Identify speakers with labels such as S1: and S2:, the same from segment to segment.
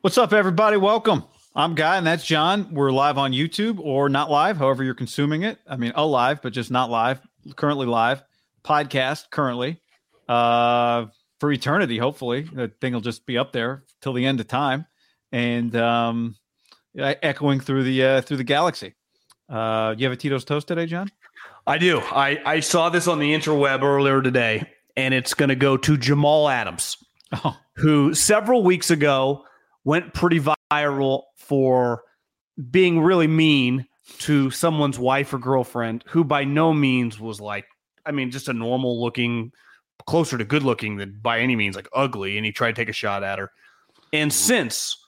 S1: What's up, everybody? Welcome. I'm Guy, and that's John. We're live on YouTube or not live, however you're consuming it. I mean, alive, but just not live. Currently live. Podcast currently. Uh, for eternity, hopefully. The thing will just be up there till the end of time. And um, echoing through the uh, through the galaxy. Uh, you have a Tito's toast today, John?
S2: I do. I, I saw this on the interweb earlier today, and it's going to go to Jamal Adams,
S1: Oh,
S2: who several weeks ago went pretty viral for being really mean to someone's wife or girlfriend who by no means was like, I mean, just a normal looking, closer to good looking than by any means like ugly. And he tried to take a shot at her. And mm-hmm. since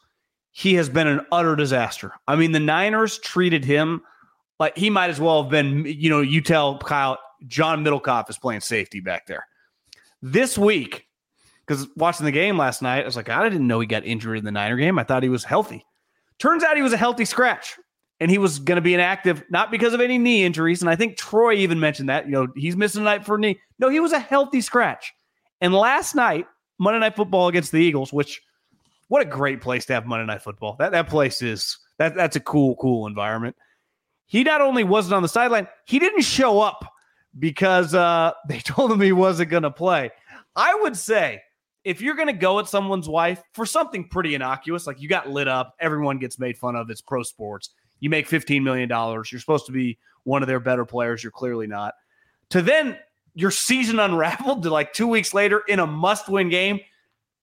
S2: he has been an utter disaster. I mean, the Niners treated him like he might as well have been, you know, you tell Kyle, John Middlekauff is playing safety back there. This week, because watching the game last night, I was like, I didn't know he got injured in the Niner game. I thought he was healthy. Turns out he was a healthy scratch and he was going to be inactive, not because of any knee injuries. And I think Troy even mentioned that, you know, he's missing a night for a knee. No, he was a healthy scratch. And last night, Monday Night Football against the Eagles, which what a great place to have Monday Night Football. That that place is that that's a cool, cool environment. He not only wasn't on the sideline, he didn't show up because uh, they told him he wasn't going to play. I would say if you're going to go at someone's wife for something pretty innocuous, like you got lit up, everyone gets made fun of. It's pro sports. You make $15 million. You're supposed to be one of their better players. You're clearly not. To then your season unraveled to like two weeks later in a must win game,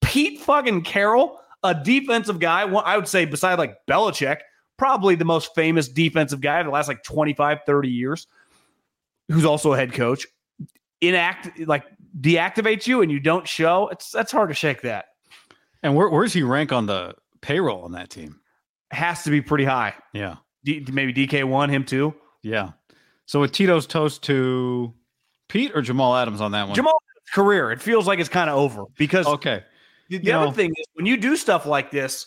S2: Pete fucking Carroll, a defensive guy, I would say, beside like Belichick, probably the most famous defensive guy of the last like 25, 30 years, who's also a head coach, inact like deactivates you and you don't show. It's that's hard to shake that.
S1: and where, where's he rank on the payroll on that team?
S2: Has to be pretty high.
S1: Yeah.
S2: D- maybe DK one, him too.
S1: Yeah. So with Tito's toast to Pete or Jamal Adams on that one?
S2: Jamal's career, it feels like it's kind of over because
S1: Okay.
S2: the, the other
S1: know-
S2: thing is when you do stuff like this.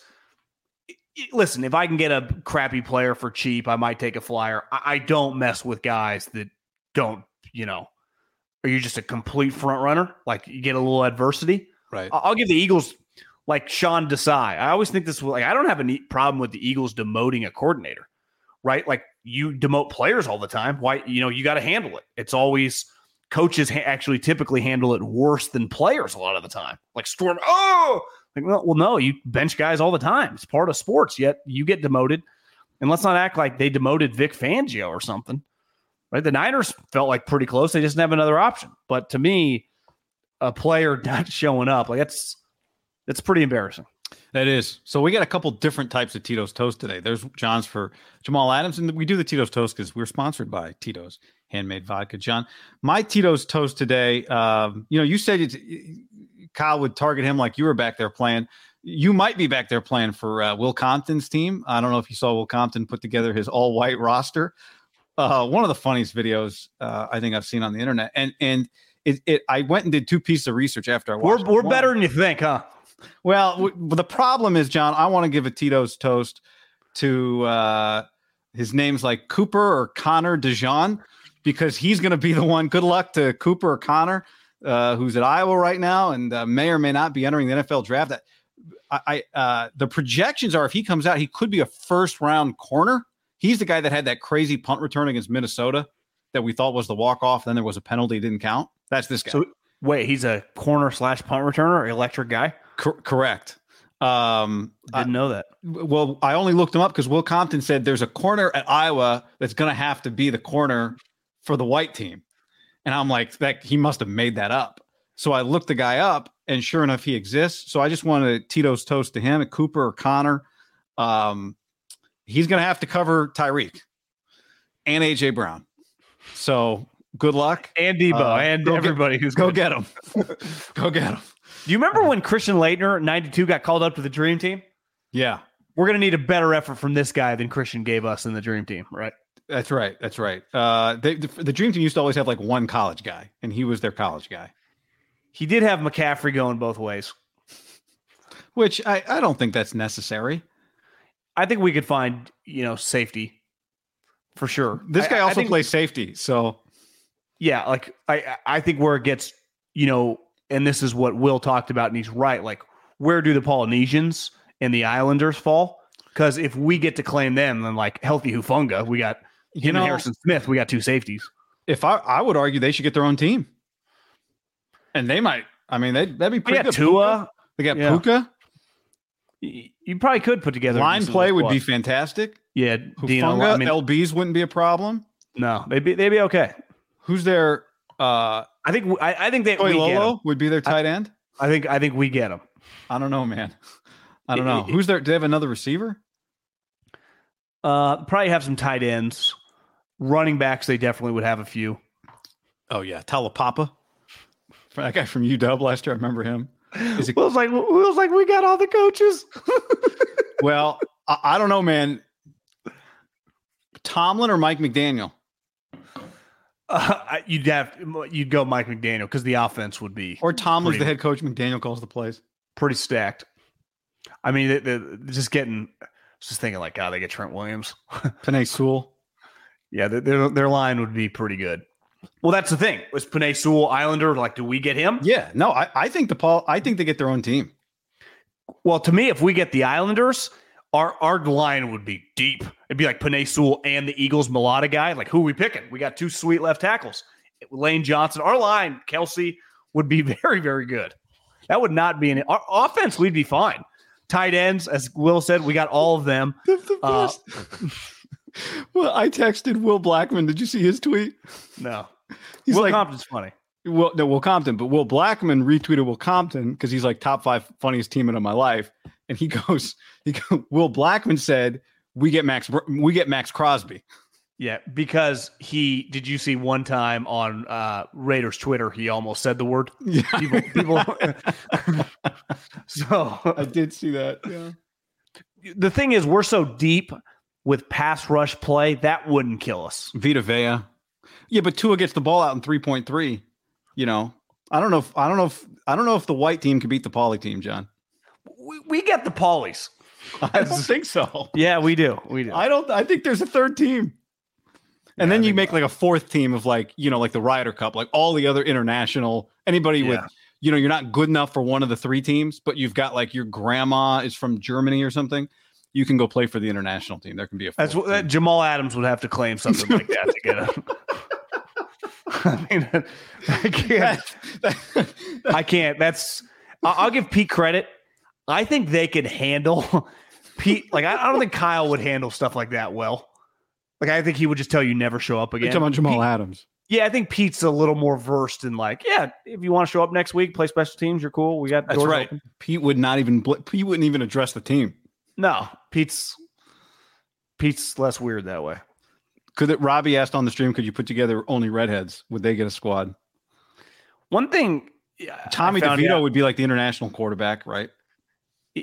S2: Listen, if I can get a crappy player for cheap, I might take a flyer. I, I don't mess with guys that don't, you know, are you just a complete front runner? Like you get a little adversity.
S1: Right.
S2: I'll give the Eagles like Sean Desai. I always think this was like I don't have a problem with the Eagles demoting a coordinator, right? Like you demote players all the time. Why you know you got to handle it. It's always coaches ha- actually typically handle it worse than players a lot of the time. Like Storm, oh, like well, well, no, you bench guys all the time. It's part of sports. Yet you get demoted, and let's not act like they demoted Vic Fangio or something. Right? The Niners felt like pretty close. They just didn't have another option. But to me, a player not showing up, like that's that's pretty embarrassing.
S1: That is. So we got a couple different types of Tito's toast today. There's John's for Jamal Adams, and we do the Tito's toast because we're sponsored by Tito's handmade vodka. John, my Tito's toast today. Um, you know, you said it, Kyle would target him like you were back there playing. You might be back there playing for uh, Will Compton's team. I don't know if you saw Will Compton put together his all white roster. Uh, one of the funniest videos uh, I think I've seen on the internet, and and it, it I went and did two pieces of research after I
S2: We're
S1: watched.
S2: we're better than you think, huh?
S1: well, w- the problem is, John, I want to give a Tito's toast to uh, his name's like Cooper or Connor DeJean because he's going to be the one. Good luck to Cooper or Connor, uh, who's at Iowa right now and uh, may or may not be entering the NFL draft. That I, I uh, the projections are if he comes out, he could be a first round corner. He's the guy that had that crazy punt return against Minnesota that we thought was the walk off. Then there was a penalty, didn't count. That's this guy.
S2: So wait, he's a corner slash punt returner, electric guy.
S1: Cor- correct. Um,
S2: Didn't know that.
S1: Well, I only looked him up because Will Compton said there's a corner at Iowa that's going to have to be the corner for the white team, and I'm like, that he must have made that up. So I looked the guy up, and sure enough, he exists. So I just wanted Tito's toast to him, Cooper or Connor. Um, he's going to have to cover Tyreek and AJ Brown. So good luck.
S2: And Debo
S1: Uh,
S2: and
S1: go get-
S2: everybody who's
S1: Go
S2: good.
S1: get him. go get him.
S2: Do you remember when Christian Laettner 92, got called up to the dream team?
S1: Yeah,
S2: We're going to need a better effort from this guy than Christian gave us in the dream team, right?
S1: that's right. That's right. Uh, they, the, the dream team used to always have like one college guy, and he was their college guy.
S2: He did have McCaffrey going both ways.
S1: Which I, I don't think that's necessary.
S2: I think we could find, you know, safety for sure.
S1: This guy
S2: I
S1: also
S2: think-
S1: plays safety, so
S2: Yeah, like I I think where it gets, you know, and this is what Will talked about, and he's right. Like, where do the Polynesians and the Islanders fall? Because if we get to claim them, then like healthy Hufanga, we got
S1: you
S2: him
S1: know
S2: and Harrison Smith, we got two safeties.
S1: if I I would argue they should get their own team, and they might. I mean, they that'd be pretty
S2: got
S1: good.
S2: Tua.
S1: They got
S2: Yeah.
S1: Puka.
S2: You, probably could put together
S1: Line play would be fantastic.
S2: yeah. Dino,
S1: Hufanga,
S2: I mean,
S1: LBs wouldn't be a problem.
S2: no, they'd be they'd be okay.
S1: Who's their uh
S2: I think I, I think they
S1: Toy
S2: we.
S1: Lolo would be their tight end?
S2: I think I think we get them.
S1: I don't know, man. I don't
S2: It-
S1: know.
S2: it-
S1: Who's there? Do they have another receiver?
S2: Uh, probably have some tight ends, running backs. They definitely would have a few.
S1: Oh yeah, Talapapa. That guy from UW last year, I remember him. Is it-
S2: Will's like Will's like we got all the coaches.
S1: Well, I, I don't know, man. Tomlin or Mike McDaniel?
S2: Uh, you'd have you'd go Mike McDaniel because the offense would be
S1: Or Tomlin's the head coach, McDaniel calls the plays.
S2: pretty stacked. I mean, they, they, just getting just thinking like, God, they get Trent Williams.
S1: Penei Sewell.
S2: Yeah, their- their their line would be pretty good. Well, that's the thing. Was Penei Sewell Islander like? Do we get him?
S1: Yeah, no, I, I think the Paul. I think they get their own team.
S2: Well, to me, if we get the Islanders, our our line would be deep. It'd be like Penei Sewell and the Eagles Mailata guy. Like, who are we picking? We got two sweet left tackles. Lane Johnson. Our line, Kelce, would be very, very good. That would not be an our offense. We'd be fine. Tight ends, as Will said, we got all of them. Uh,
S1: well, I texted Will Blackman. Did you see his tweet?
S2: No,
S1: He's
S2: Will
S1: like,
S2: Compton's funny.
S1: Well, no, Will Compton, but Will Blackman retweeted Will Compton because he's like top five funniest teammate of my life, and he goes, he go, Will Blackman said, "We get Max, we get Maxx Crosby."
S2: Yeah, because he did you see one time on uh, Raiders Twitter he almost said the word
S1: Yeah,
S2: people people. so
S1: I did see that. Yeah,
S2: the thing is, we're so deep with pass rush play that wouldn't kill us.
S1: Vita Vea. Yeah, but Tua gets the ball out in three point three. You know, I don't know if I don't know if I don't know if the white team can beat the Poly team, John.
S2: We, we get the polys.
S1: I don't think so.
S2: Yeah, we do. We do.
S1: I don't. I think there's a third team. And
S2: Yeah,
S1: then you make like a fourth team of like, you know, like the Ryder Cup, like all the other international, anybody with, you know, you're not good enough for one of the three teams, but you've got like your grandma is from Germany or something. You can go play for the international team. There can be a
S2: That's what that. Jamal Adams would have to claim something like that to get a. I mean, I can't. I can't. That's. I- I'll give Pete credit. I think they could handle Pete. Like I, I don't think Kyle would handle stuff like that well. Like I think he would just tell you never show up
S1: You're
S2: again.
S1: talking about Jamal
S2: Pete-
S1: Adams.
S2: yeah, I think Pete's a little more versed in like, yeah, if you want to show up next week, play special teams, you're cool. We got
S1: That's
S2: doors
S1: right.
S2: open.
S1: Pete would not even bl- Pete wouldn't even address the team.
S2: No, Pete's Pete's less weird that way.
S1: Could it, Robbie asked on the stream, could you put together only redheads? Would they get a squad?
S2: One thing,
S1: Tommy DeVito
S2: out
S1: would be like the international quarterback, right?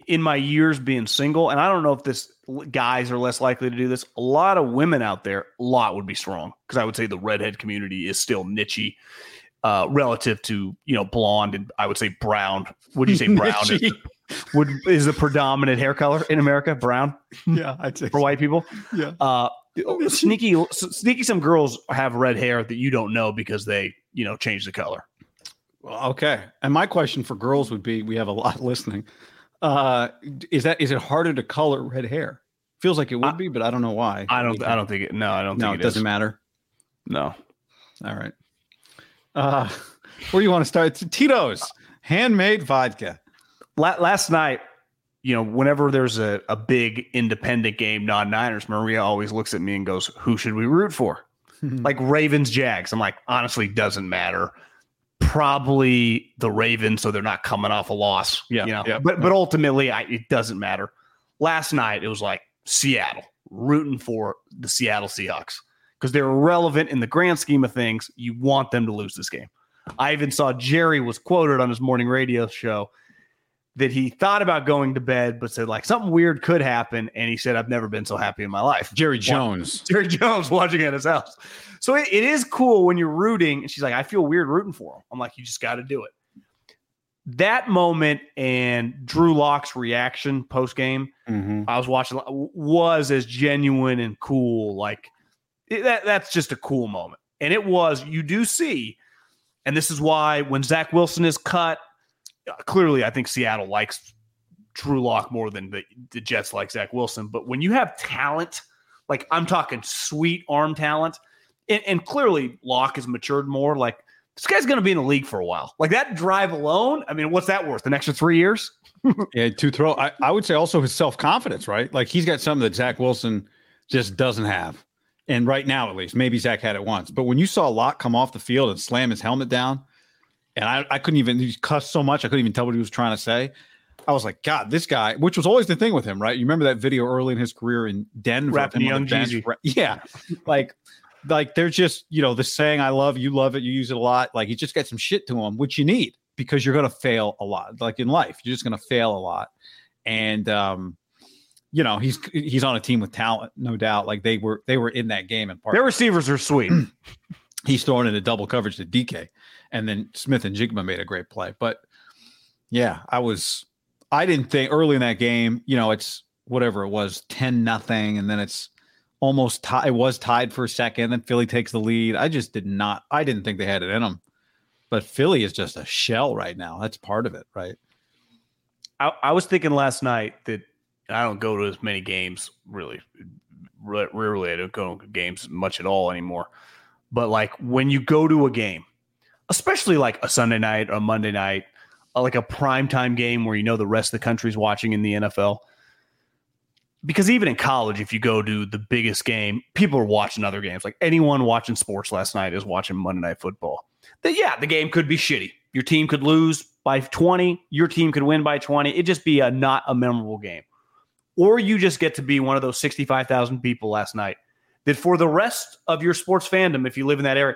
S2: in my years being single, and I don't know if this guys are less likely to do this. A lot of women out there, a lot would be strong because I would say the redhead community is still nichey uh, relative to you know blonde and I would say brown. Would you say brown is, would is the predominant hair color in America? Brown
S1: yeah, I'd say
S2: for white people.
S1: Yeah.
S2: Uh, sneaky, sneaky. Some girls have red hair that you don't know because they, you know, change the color.
S1: Okay. And my question for girls would be: We have a lot listening. Uh, is that is it harder to color red hair? Feels like it would
S2: I-
S1: be, but I don't know why.
S2: I don't. I don't think it. No, I don't
S1: No,
S2: think
S1: it doesn't matter.
S2: No.
S1: All right. Uh, where do you want to start? Tito's handmade vodka.
S2: La- last night, you know, whenever there's a, a big independent game, non Niners, Maria always looks at me and goes, Who should we root for? Like Ravens, Jags. I'm like, honestly, doesn't matter. Probably the Ravens, so they're not coming off a loss.
S1: Yeah,
S2: You know,
S1: yeah,
S2: but but ultimately, I, it doesn't matter. Last night, it was like Seattle rooting for the Seattle Seahawks because they're irrelevant in the grand scheme of things. You want them to lose this game. I even saw Jerry was quoted on his morning radio show that he thought about going to bed, but said like something weird could happen. And he said, I've never been so happy in my life.
S1: Jerry Jones.
S2: Jerry Jones watching at his house. So it, it is cool when you're rooting. And she's like, I feel weird rooting for him. I'm like, you just got to do it. That moment and Drew Lock's reaction post game,
S1: Mm-hmm.
S2: I was watching, was as genuine and cool. Like that, that's just a cool moment. And it was, you do see, and this is why when Zach Wilson is cut, uh, clearly I think Seattle likes Drew Lock more than the, the Jets like Zach Wilson. But when you have talent, like I'm talking sweet arm talent, and, and clearly Lock has matured more. Like this guy's going to be in the league for a while. Like that drive alone, I mean, what's that worth? An extra three years?
S1: Yeah, to throw. I, I would say also his self confidence, right? Like he's got something that Zach Wilson just doesn't have. And right now, at least, maybe Zach had it once. But when you saw Lock come off the field and slam his helmet down, and I, I couldn't even, he cussed so much, I couldn't even tell what he was trying to say. I was like, God, this guy, which was always the thing with him, right? You remember that video early in his career in Denver?
S2: Rapping
S1: with him on
S2: Young
S1: bench? Yeah. Like, like they're just, you know, the saying, I love, you love it, you use it a lot. Like, you just got some shit to him, which you need because you're going to fail a lot. Like in life, you're just going to fail a lot. And, um, you know, he's he's on a team with talent, no doubt. Like they were they were in that game in part.
S2: Their receivers are sweet.
S1: He's throwing in into double coverage to DK, and then Smith-Njigba made a great play. But yeah, I was I didn't think early in that game, you know, it's whatever it was, 10 nothing, and then it's almost tie, it was tied for a second, then Philly takes the lead. I just did not I didn't think they had it in them. But Philly is just a shell right now. That's part of it, right?
S2: I, I was thinking last night that I don't go to as many games really. Rarely, I don't go to games much at all anymore. But like when you go to a game, especially like a Sunday night or a Monday night, uh, like a primetime game where you know the rest of the country's watching in the NFL. Because even in college, if you go to the biggest game, people are watching other games. Like anyone watching sports last night is watching Monday Night Football. That yeah, the game could be shitty. Your team could lose by 20, your team could win by 20. It'd just be a not a memorable game. Or you just get to be one of those 65,000 people last night that for the rest of your sports fandom, if you live in that area,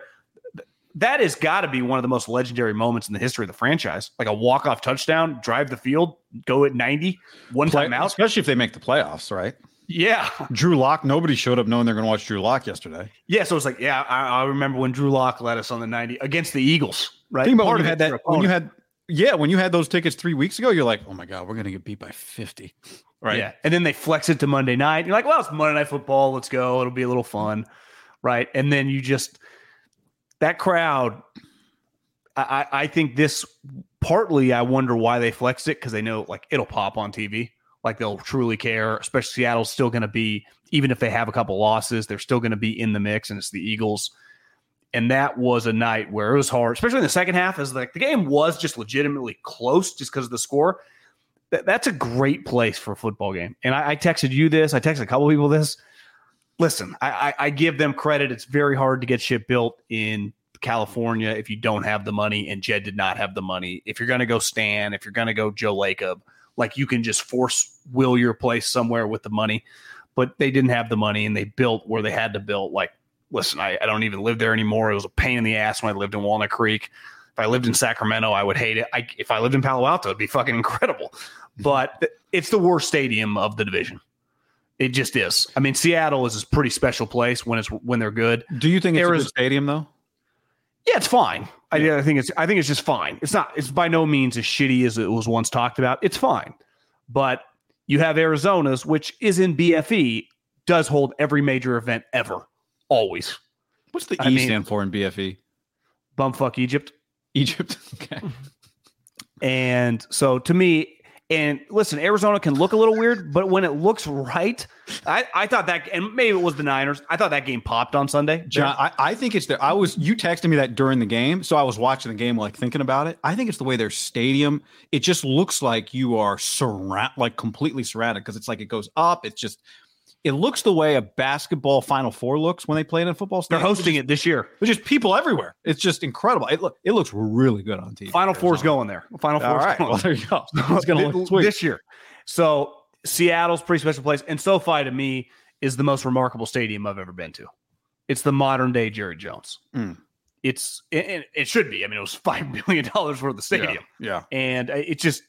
S2: that has got to be one of the most legendary moments in the history of the franchise. Like a walk-off touchdown, drive the field, go at 90, one
S1: Play,
S2: time out.
S1: especially if they make the playoffs, right?
S2: Yeah.
S1: Drew Lock, nobody showed up knowing they're going to watch Drew Lock yesterday.
S2: Yeah. So it's like, yeah, I, I remember when Drew Lock led us on the 90 against the Eagles, right?
S1: Think about
S2: Part
S1: when you had that when you had yeah, when you had those tickets three weeks ago, you're like, oh my god, we're gonna get beat by fifty, right?
S2: Yeah. And then they flex it to Monday night. You're like, well, it's Monday night football. Let's go. It'll be a little fun. Right. And then you just that crowd, I, I think this partly I wonder why they flexed it, because they know like it'll pop on TV. Like they'll truly care, especially Seattle's still gonna be, even if they have a couple losses, they're still gonna be in the mix, and it's the Eagles. And that was a night where it was hard, especially in the second half, as like the game was just legitimately close just because of the score that, that's a great place for a football game. And I, I texted you this. I texted a couple people this. Listen, I, I, I give them credit. It's very hard to get shit built in California if you don't have the money. And Jed did not have the money. If you're going to go Stan, if you're going to go Joe Lacob, like you can just force will your place somewhere with the money. But they didn't have the money and they built where they had to build. Like, listen, I, I don't even live there anymore. It was a pain in the ass when I lived in Walnut Creek. If I lived in Sacramento, I would hate it. I, if I lived in Palo Alto, it'd be fucking incredible. But it's the worst stadium of the division. It just is. I mean, Seattle is a pretty special place when it's when they're good.
S1: Do you think it's a good stadium though?
S2: Yeah, it's fine. I, I think it's I think it's just fine. It's not. It's by no means as shitty as it was once talked about. It's fine, but you have Arizona's, which is in BFE, does hold every major event ever, always.
S1: What's the
S2: I
S1: E
S2: mean-
S1: stand for in BFE?
S2: Bumfuck Egypt.
S1: Egypt. Okay.
S2: And so to me, and listen, Arizona can look a little weird, but when it looks right, I, I thought that, and maybe it was the Niners. I thought that game popped on Sunday.
S1: John, I, I think it's the I was you texted me that during the game, so I was watching the game like thinking about it. I think it's the way their stadium. It just looks like you are surround like completely surrounded because it's like it goes up. It's just it looks the way a basketball Final Four looks when they play it in a football stadium.
S2: They're hosting it this year.
S1: There's just people everywhere. It's just incredible. It look it looks really good on TV.
S2: Final Four's
S1: Arizona.
S2: going there. Final
S1: All
S2: Four's
S1: right.
S2: going
S1: Well, there you go. It's gonna look sweet.
S2: this year. So Seattle's pretty special place, and SoFi to me is the most remarkable stadium I've ever been to. It's the modern day Jerry Jones.
S1: Mm.
S2: it's it, it should be. I mean, it was five million dollars for the stadium,
S1: Yeah.
S2: and uh, it just.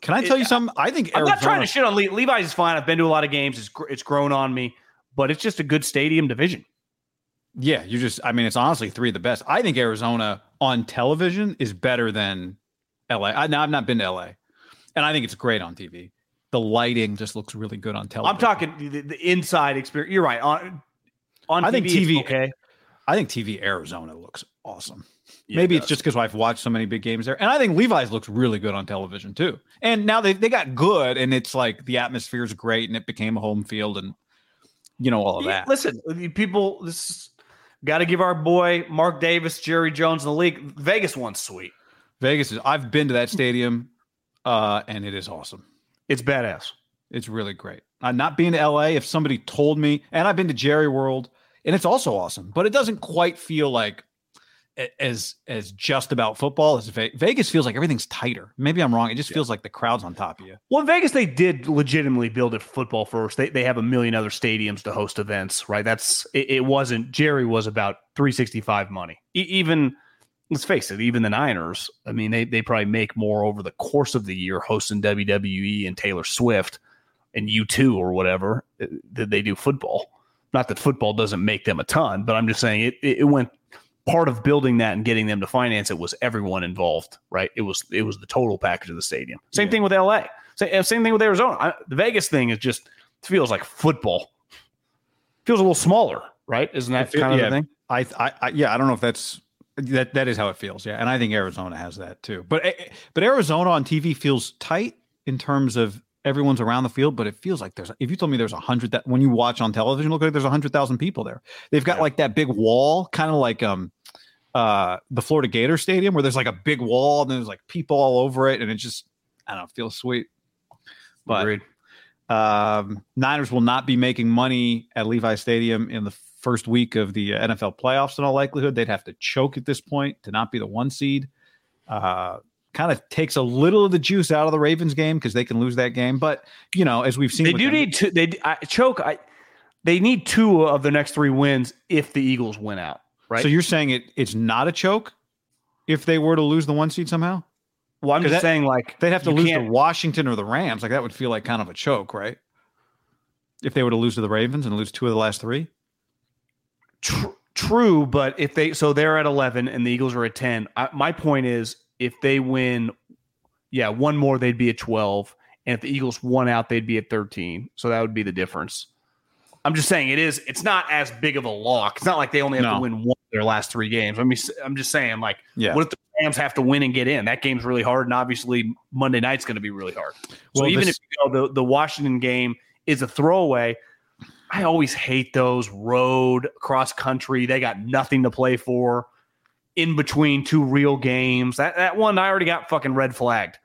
S1: Can I tell you
S2: It-
S1: something? I think
S2: I'm not trying to shit on Le- Levi's. Is fine. I've been to a lot of games. It's it's grown on me, but it's just a good stadium division.
S1: Yeah, you just. I mean, it's honestly three of the best. I think Arizona on television is better than LA. I, now I've not been to LA, and I think it's great on TV. The lighting just looks really good on television.
S2: I'm talking the, the inside experience. You're right. On on
S1: I think
S2: TV, it's
S1: TV
S2: okay.
S1: I think TV Arizona looks awesome.
S2: Yeah,
S1: Maybe
S2: it
S1: it's just because I've watched so many big games there, and I think Levi's looks really good on television too. And now they they got good, and it's like the atmosphere is great, and it became a home field, and you know all of that.
S2: Listen, people, this got to give our boy Mark Davis, Jerry Jones in the league. Vegas one's sweet.
S1: Vegas is. I've been to that stadium, uh, and it is awesome.
S2: It's badass.
S1: It's really great. Uh, not being to LA, if somebody told me, and I've been to Jerry World, and it's also awesome, but it doesn't quite feel like as as just about football as Ve- Vegas feels like everything's tighter. Maybe I'm wrong. It just feels like the crowd's on top of you.
S2: Well, in Vegas, they did legitimately build it football first. They, they have a million other stadiums to host events, right? That's it, it wasn't Jerry was about 365 money. E- even let's face it, even the Niners, I mean, they they probably make more over the course of the year hosting WWE and Taylor Swift and U2 or whatever uh, that they do football. Not that football doesn't make them a ton, but I'm just saying it, it, it went part of building that and getting them to finance it was everyone involved, right? It was it was the total package of the stadium. Same
S1: Yeah.
S2: thing with LA. Same, same thing with Arizona. I, the Vegas thing is just feels like football. Feels a little smaller, right? Isn't that
S1: feel-
S2: kind of
S1: yeah.
S2: the thing?
S1: I, I, I, yeah, I don't know if that's that. That is how it feels. Yeah, and I think Arizona has that too. But eh, but Arizona on TV feels tight in terms of everyone's around the field. But it feels like there's. If you told me there's a hundred that when you watch on television, look like there's a hundred thousand people there. They've got
S2: Yeah.
S1: like that big wall, kind of like um, uh, the Florida Gator Stadium, where there's like a big wall and there's like people all over it, and it just I don't know, feels sweet. But
S2: Agreed.
S1: um, Niners will not be making money at Levi Stadium in the first week of the uh, NFL playoffs. In all likelihood, they'd have to choke at this point to not be the one seed. Uh, kind of takes a little of the juice out of the Ravens game because they can lose that game. But you know, as we've seen,
S2: They do
S1: them-
S2: need to. They I, choke. I they need two of the next three wins if the Eagles win out. Right.
S1: So you're saying it it's not a choke if they were to lose the one seed somehow?
S2: well, I'm just
S1: that-
S2: saying like
S1: They'd have to lose to
S2: can't-
S1: Washington or the Rams. Like that would feel like kind of a choke, right? If they were to lose to the Ravens and lose two of the last three.
S2: Tr- true, but if they so they're at eleven and the Eagles are at ten. I, my point is, if they win, yeah, one more, they'd be at twelve, and if the Eagles won out, they'd be at thirteen. So that would be the difference. I'm just saying it is. It's not as big of a lock. It's not like they only have
S1: No.
S2: to win one their last three games. I mean, I'm just saying, like,
S1: Yeah.
S2: what if the Rams have to win and get in? That game's really hard, and obviously Monday night's going to be really hard. So
S1: Well,
S2: even
S1: this-
S2: if you know the the Washington game is a throwaway, I always hate those road cross country. They got nothing to play for in between two real games. That that one I already got fucking red flagged.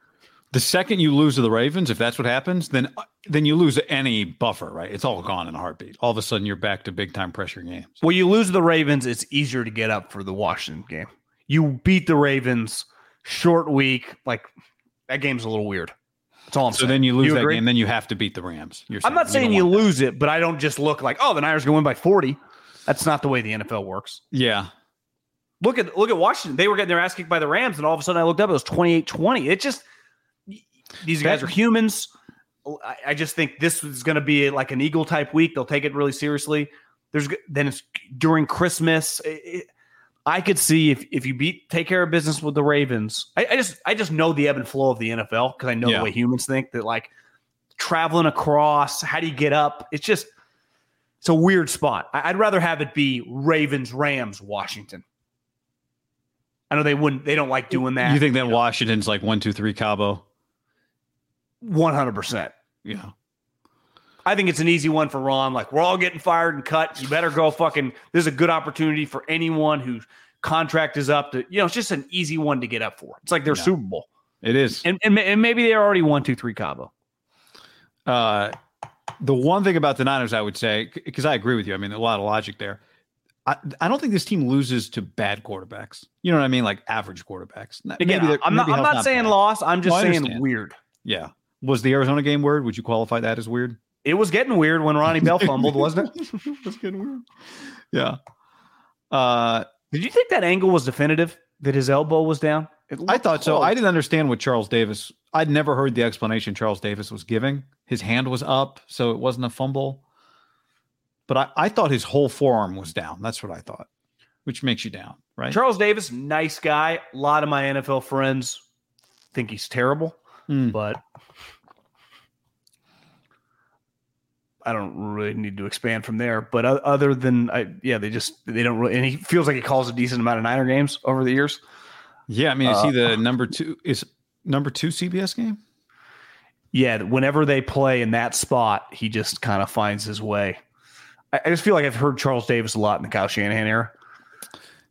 S1: The second you lose to the Ravens, if that's what happens, then uh, then you lose any buffer, right? It's all gone in a heartbeat. All of a sudden, you're back to big time pressure games.
S2: Well, you lose the Ravens, it's easier to get up for the Washington game. You beat the Ravens, short week, like that game's a little weird. That's all I'm
S1: So
S2: saying.
S1: then you lose that
S2: agree?
S1: game, then you have to beat the Rams. You're
S2: I'm not saying
S1: don't
S2: you
S1: want that.
S2: lose it, but I don't just look like, oh, the Niners gonna win by 40. That's not the way the NFL works.
S1: Yeah,
S2: Look at look at Washington. They were getting their ass kicked by the Rams, and all of a sudden I looked up, it was 28-20. It just these guys are humans. I, just think this is going to be like an Eagle type week. They'll take it really seriously. There's then it's during Christmas. It- I could see if if you beat take care of business with the Ravens. I, I just I just know the ebb and flow of the NFL because I know
S1: Yeah.
S2: the way humans think that like traveling across. How do you get up? It's just it's a weird spot. I, I'd rather have it be Ravens, Rams, Washington. I know they wouldn't. They don't like doing that.
S1: you think that Washington's like one, two, three, Cabo?
S2: One hundred percent.
S1: Yeah,
S2: I think it's an easy one for Ron. Like we're all getting fired and cut. You better go fucking. This is a good opportunity for anyone whose contract is up to. You know, it's just an easy one to get up for. It's like their
S1: Yeah.
S2: Super Bowl,
S1: it is.
S2: and, and and maybe they're already one, two, three Cabo.
S1: Uh, the one thing about the Niners, I would say, because I agree with you. I mean, a lot of logic there. I, I don't think this team loses to bad quarterbacks. You know what I mean? Like average quarterbacks. Maybe
S2: Again,
S1: they're-
S2: I'm not. I'm
S1: Hell's
S2: not saying
S1: bad.
S2: loss. I'm just
S1: No,
S2: saying weird.
S1: Yeah. Was the Arizona game weird? Would you qualify that as weird?
S2: It was getting weird when Ronnie Bell fumbled, wasn't it?
S1: That's getting weird. Yeah. Uh,
S2: Did you think that angle was definitive? That his elbow was down?
S1: I thought so. I didn't understand what Charles Davis. I'd never heard the explanation Charles Davis was giving. His hand was up, so it wasn't a fumble. But I, I thought his whole forearm was down. That's what I thought, which makes you down, right?
S2: Charles Davis, nice guy. A lot of my NFL friends think he's terrible,
S1: Mm.
S2: but I don't really need to expand from there. But other than I, yeah, they just they don't really. And he feels like he calls a decent amount of Niner games over the years.
S1: Yeah, I mean, is he
S2: Uh,
S1: the number two? Is number two CBS game?
S2: Yeah, whenever they play in that spot, he just kind of finds his way. I, I just feel like I've heard Charles Davis a lot in the Kyle Shanahan era.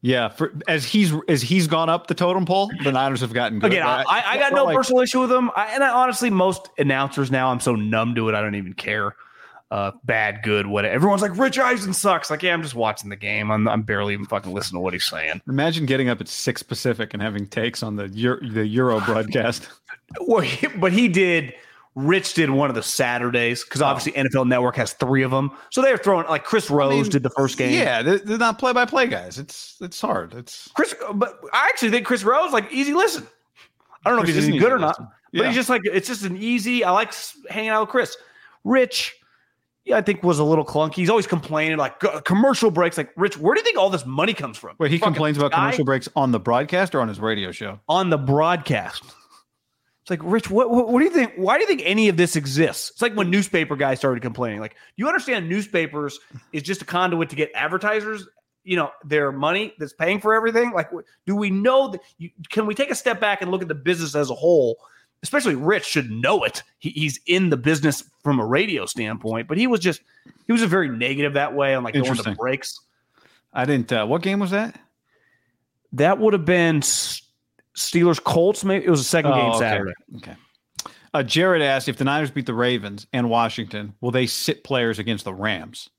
S1: Yeah, for, as he's as he's gone up the totem pole, the Niners have gotten good.
S2: Again, I, I, I got no
S1: like-
S2: personal issue with him. I, and I, honestly, most announcers now, I'm so numb to it, I don't even care. Uh, bad, good, whatever. Everyone's like, Rich Eisen sucks. Like, yeah, I'm just watching the game. I'm, I'm barely even fucking listening to what he's saying.
S1: Imagine getting up at six Pacific and having takes on the Euro, the Euro broadcast.
S2: Well, he, but he did. Rich did one of the Saturdays because obviously NFL Network has three of them. So they're throwing like Chris Rose
S1: mean,
S2: did the first game.
S1: Yeah, they're, they're not play by play guys. It's it's hard. It's
S2: Chris, but I actually think Chris Rose like easy listen. I don't know
S1: Chris
S2: if he's any good or not,
S1: listen.
S2: but
S1: Yeah.
S2: he's just like it's just an easy. I like hanging out with Chris. Rich, yeah, I think was a little clunky. He's always complaining like commercial breaks. Like Rich, where do you think all this money comes from?
S1: wait. He
S2: Fucking
S1: complains about
S2: guy
S1: commercial breaks on the broadcast or on his radio show.
S2: on the broadcast. It's like Rich, what, what what do you think? Why do you think any of this exists? It's like when newspaper guys started complaining. Like, you understand newspapers is just a conduit to get advertisers, you know, their money that's paying for everything. Like, do we know that? You, can we take a step back and look at the business as a whole? Especially Rich should know it. He, he's in the business from a radio standpoint, but he was just he was a very negative that way on like going to breaks.
S1: I didn't. Uh, what game was that?
S2: That would have been Steelers Colts. Maybe it was a second
S1: Oh,
S2: game
S1: okay.
S2: Saturday.
S1: Okay. Uh, Jared asked if the Niners beat the Ravens and Washington, will they sit players against the Rams?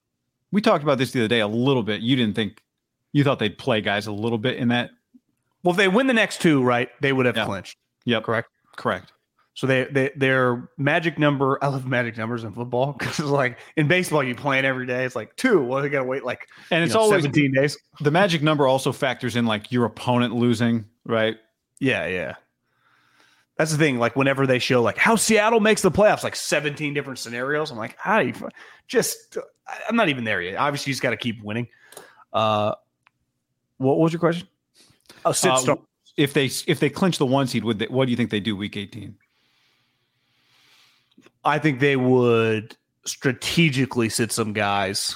S1: We talked about this the other day a little bit. You didn't think you thought they'd play guys a little bit in that.
S2: Well, if they win the next two, right, they would have
S1: Yeah.
S2: clinched.
S1: Yep.
S2: Correct.
S1: Correct.
S2: So they, they their magic number. I love magic numbers in football because it's like in baseball, you play it every day. It's like two. Well, they got to wait like
S1: And it's
S2: know,
S1: always
S2: seventeen days.
S1: the magic number also factors in like your opponent losing, right?
S2: Yeah, yeah. That's the thing. Like whenever they show like how Seattle makes the playoffs, like seventeen different scenarios. I'm like, how do you just? I- I'm not even there yet. Obviously, you just got to keep winning. Uh, what was your question? Oh, sit
S1: Uh,
S2: start.
S1: If they if they clinch the one seed, would they, what do you think they do week 18?
S2: I think they would strategically sit some guys.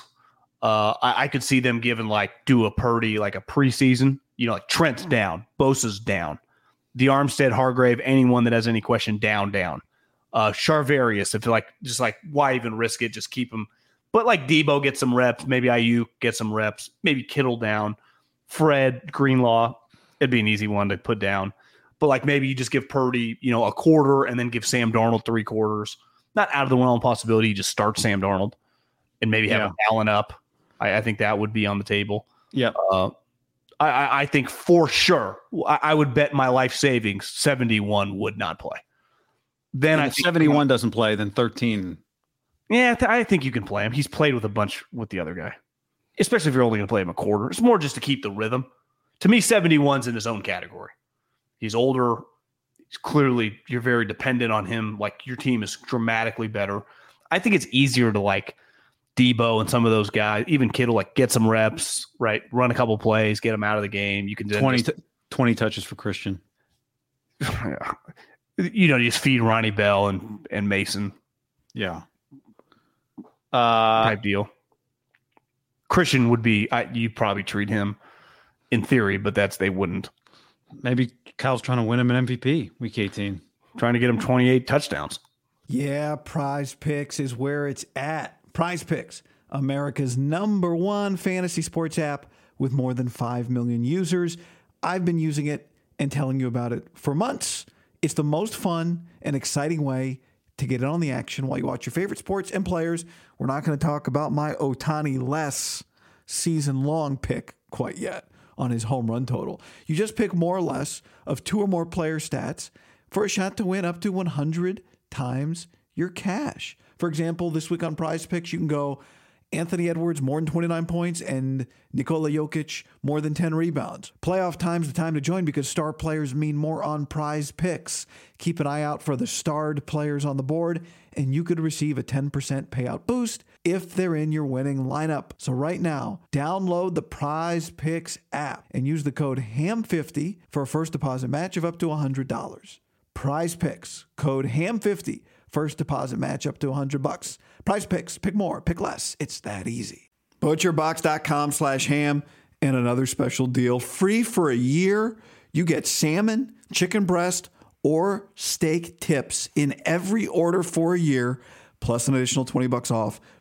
S2: Uh, I, I could see them giving like do a Purdy like a preseason. You know, like Trent's down, Bosa's down, the Armstead, Hargrave, anyone that has any question down, down. Uh, Charvarius, if like just like why even risk it? Just keep him. But like Debo get some reps, maybe Aiyuk get some reps, maybe Kittle down, Fred Greenlaw. It'd be an easy one to put down. But like maybe you just give Purdy, you know, a quarter and then give Sam Darnold three quarters not out of the realm possibility. You just start Sam Darnold and maybe have
S1: Yeah.
S2: Allen up. I, I think that would be on the table.
S1: Yeah.
S2: Uh, I, I, I think for sure, I, I would bet my life savings 71 would not play. Then
S1: And
S2: I
S1: if 71 doesn't play, then 13.
S2: Yeah, th- I think you can play him. He's played with a bunch with the other guy, especially if you're only going to play him a quarter. It's more just to keep the rhythm. To me, 71's in his own category. He's older. He's clearly you're very dependent on him. Like your team is dramatically better. I think it's easier to like Debo and some of those guys, even Kittle, like get some reps, right? Run a couple plays, get him out of the game. You can then
S1: 20,
S2: just-
S1: t- 20 touches for Christian.
S2: you know, just feed Ronnie Bell and and Mason
S1: Yeah. Uh,
S2: type deal. Christian would be I, you probably treat him in theory, but that's they wouldn't.
S1: maybe Kyle's trying to win him an MVP week 18.
S2: Trying to get him 28 touchdowns.
S3: Yeah, Prize Picks is where it's at. Prize Picks, America's number one fantasy sports app with more than 5 million users. I've been using it and telling you about it for months. It's the most fun and exciting way to get in on the action while you watch your favorite sports and players. We're not going to talk about my Ohtani less season long pick quite yet on his home run total. You just pick more or less of two or more player stats for a shot to win up to 100 times your cash. For example, this week on Prize Picks, you can go Anthony Edwards more than 29 points and Nikola Jokic more than 10 rebounds. Playoff time's the time to join because star players mean more on prize picks. Keep an eye out for the starred players on the board and you could receive a 10% payout boost if they're in your winning lineup. So right now, download the Prize Picks app and use the code HAM50 for a first deposit match of up to $100. Prize Picks, code HAM50 First deposit match up to 100 bucks. Prize picks, pick more, pick less. It's that easy. Butcherbox.com slash ham and another special deal. Free for a year. You get salmon, chicken breast, or steak tips in every order for a year, plus an additional 20 bucks off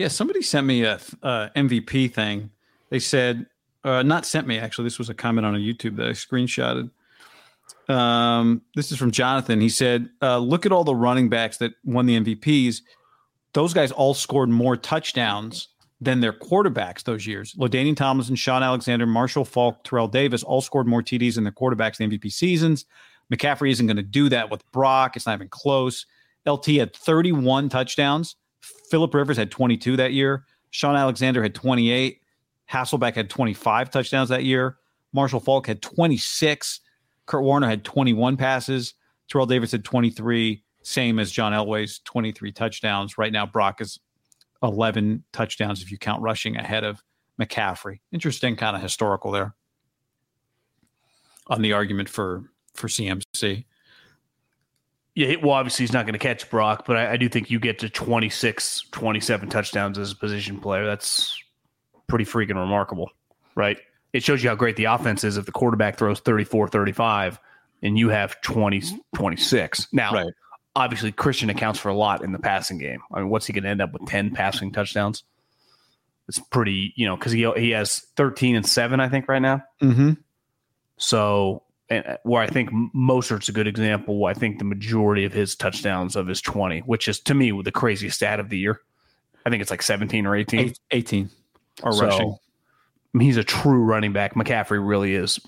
S1: Yeah, somebody sent me a, a MVP thing. They said, uh, not sent me actually. This was a comment on a YouTube that I screenshotted. Um, this is from Jonathan. He said, uh, "Look at all the running backs that won the MVPs. Those guys all scored more touchdowns than their quarterbacks those years. LaDainian Tomlinson, Shaun Alexander, Marshall Faulk, Terrell Davis all scored more TDs than their quarterbacks in the MVP seasons. McCaffrey isn't going to do that with Brock. It's not even close. LT had 31 touchdowns. Philip Rivers had 22 that year. Shaun Alexander had 28. Hasselbeck had 25 touchdowns that year. Marshall Faulk had 26. Kurt Warner had 21 passes. Terrell Davis had 23, same as John Elway's 23 touchdowns. Right now, Brock is 11 touchdowns if you count rushing ahead of McCaffrey. Interesting kind of historical there on the argument for for CMC.
S2: Yeah, well, obviously he's not going to catch Brock, but I, I, do think you get to 26, 27 touchdowns as a position player. That's pretty freaking remarkable, right? it shows you how great the offense is if the quarterback throws 34 35 and you have 20 26 now right. obviously christian accounts for a lot in the passing game i mean what's he going to end up with 10 passing touchdowns it's pretty you know because he, he has 13 and 7 i think right now
S1: mm-hmm.
S2: so Uh, where i think mostert's a good example i think the majority of his touchdowns of his 20 which is to me the craziest stat of the year i think it's like 17 or 18
S1: 18 or
S2: so,
S1: rushing
S2: he's a true running back. McCaffrey really is.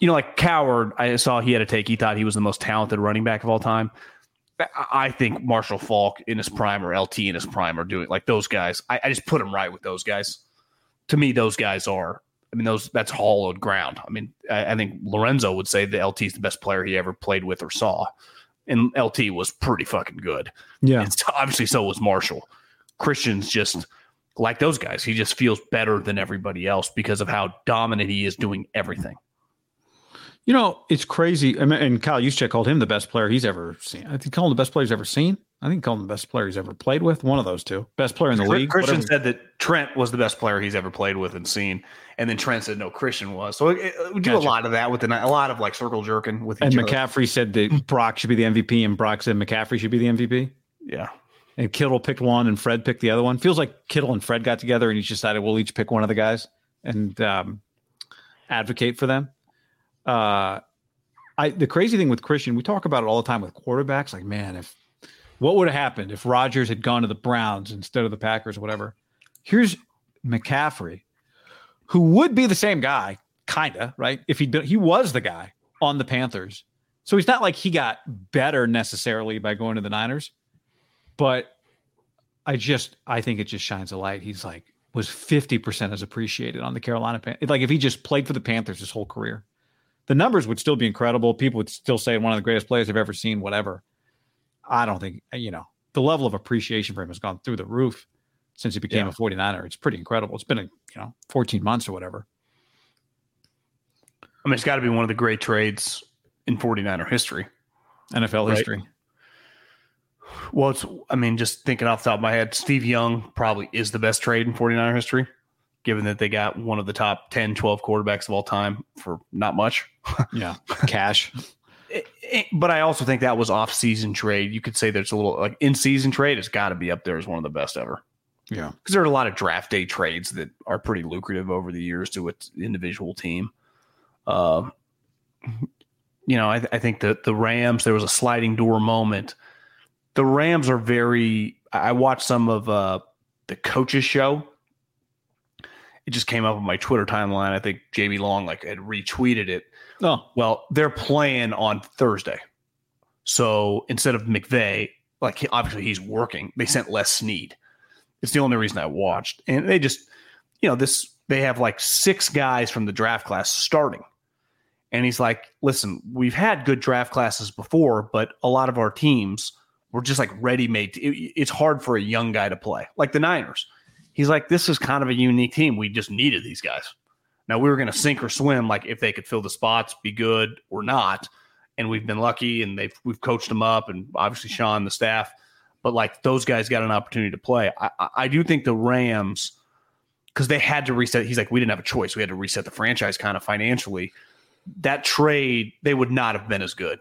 S2: You know, like Cowherd, I saw he had a take. He thought he was the most talented running back of all time. I think Marshall Faulk in his prime or LT in his prime are doing like those guys. I, I just put him right with those guys. To me, those guys are I mean, those that's hollowed ground. I mean, I, I think Lorenzo would say the LT is the best player he ever played with or saw, and LT was pretty fucking good.
S1: Yeah.
S2: And obviously, so was Marshall. Christian's just like those guys. He just feels better than everybody else because of how dominant he is doing everything.
S1: You know, it's crazy. I mean, and Kyle Juszczyk called him the best player he's ever seen. I think he called him the best player he's ever seen. I think called him the best player he's ever played with. One of those two. Best player in the league.
S2: Christian said that Trent was the best player he's ever played with and seen, and then Trent said no, Christian was. So it, it- we do
S1: Gotcha.
S2: a lot of that with the a lot of like circle jerking with
S1: And
S2: each other.
S1: And McCaffrey said that Brock should be the MVP, and Brock said McCaffrey should be the MVP.
S2: Yeah,
S1: And Kittle picked one, and Fred picked the other one. Feels like Kittle and Fred got together, and each decided we'll each pick one of the guys and um, advocate for them. Uh, I the crazy thing with Christian, we talk about it all the time with quarterbacks. Like, man, if what would have happened if Rodgers had gone to the Browns instead of the Packers or whatever? Here's McCaffrey, who would be the same guy, kinda, right? If he he was the guy on the Panthers, so he's not like he got better necessarily by going to the Niners, but I just I think it just shines a light. He's like was fifty percent as appreciated on the Carolina Pan. Like if he just played for the Panthers his whole career, the numbers would still be incredible. People would still say one of the greatest players I've ever seen. Whatever. I don't think uh, you know the level of appreciation for him has gone through the roof since he became
S2: Yeah.
S1: a 49er. It's pretty incredible. It's been a you know 14 months or whatever.
S2: I mean it's got to be one of the great trades in 49er history.
S1: NFL
S2: Right.
S1: history.
S2: Well, it's I mean just thinking off the top of my head, Steve Young probably is the best trade in 49er history, given that they got one of the top 10, 12 quarterbacks of all time for not much.
S1: Yeah, cash.
S2: It- it- but I also think that was off season trade. You could say there's a little like in season trade. It's got to be up there as one of the best ever.
S1: Yeah,
S2: because there are a lot of draft day trades that are pretty lucrative over the years to its individual team. Uh, you know, I, I think that the Rams there was a sliding door moment. The Rams are very. I watched some of uh, the coaches show. It just came up on my Twitter timeline. I think JB Long like had retweeted it.
S1: No,
S2: Well, they're playing on Thursday. So instead of McVay, like obviously he's working, they sent Les Snead. It's the only reason I watched. And they just, you know, this, they have like six guys from the draft class starting. And he's like, listen, we've had good draft classes before, but a lot of our teams were just like ready made. It, it's hard for a young guy to play, like the Niners. He's like, this is kind of a unique team. We just needed these guys. Now we were going to sink or swim, like if they could fill the spots, be good or not. And we've been lucky, and they've we've coached them up, and obviously Sean, the staff. But like those guys got an opportunity to play. I, I, do think the Rams, because they had to reset. He's like, we didn't have a choice. We had to reset the franchise kind of financially. That trade, they would not have been as good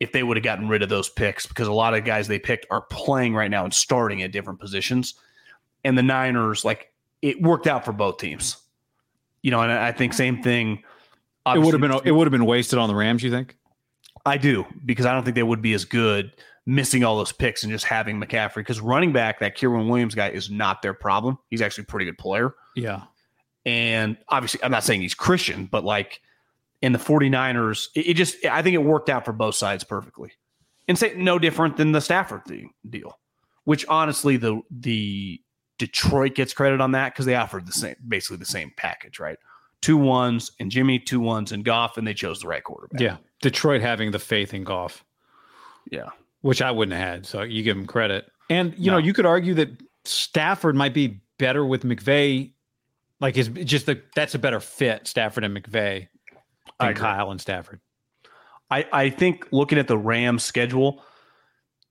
S2: if they would have gotten rid of those picks because a lot of guys they picked are playing right now and starting at different positions. And the Niners, like it worked out for both teams. You know, and I think same thing.
S1: it would have been it would have been wasted on the Rams. You think?
S2: I do because I don't think they would be as good missing all those picks and just having McCaffrey because running back that Kyren Williams guy is not their problem. He's actually a pretty good player.
S1: Yeah.
S2: And obviously, I'm not saying he's Christian, but like in the 49ers, it, it just, I think it worked out for both sides perfectly. And say no different than the Stafford thing, deal, which honestly, the, the Detroit gets credit on that because they offered the same, basically the same package, right? Two ones and Jimmy, two ones and Goff, and they chose the right quarterback.
S1: Yeah. Detroit having the faith in Goff,
S2: Yeah.
S1: which I wouldn't have had. So you give him credit. And you
S2: No.
S1: know, you could argue that Stafford might be better with McVay. Like is just the that's a better fit, Stafford and McVay
S2: I
S1: than. Kyle and Stafford.
S2: I, I think looking at the Rams schedule,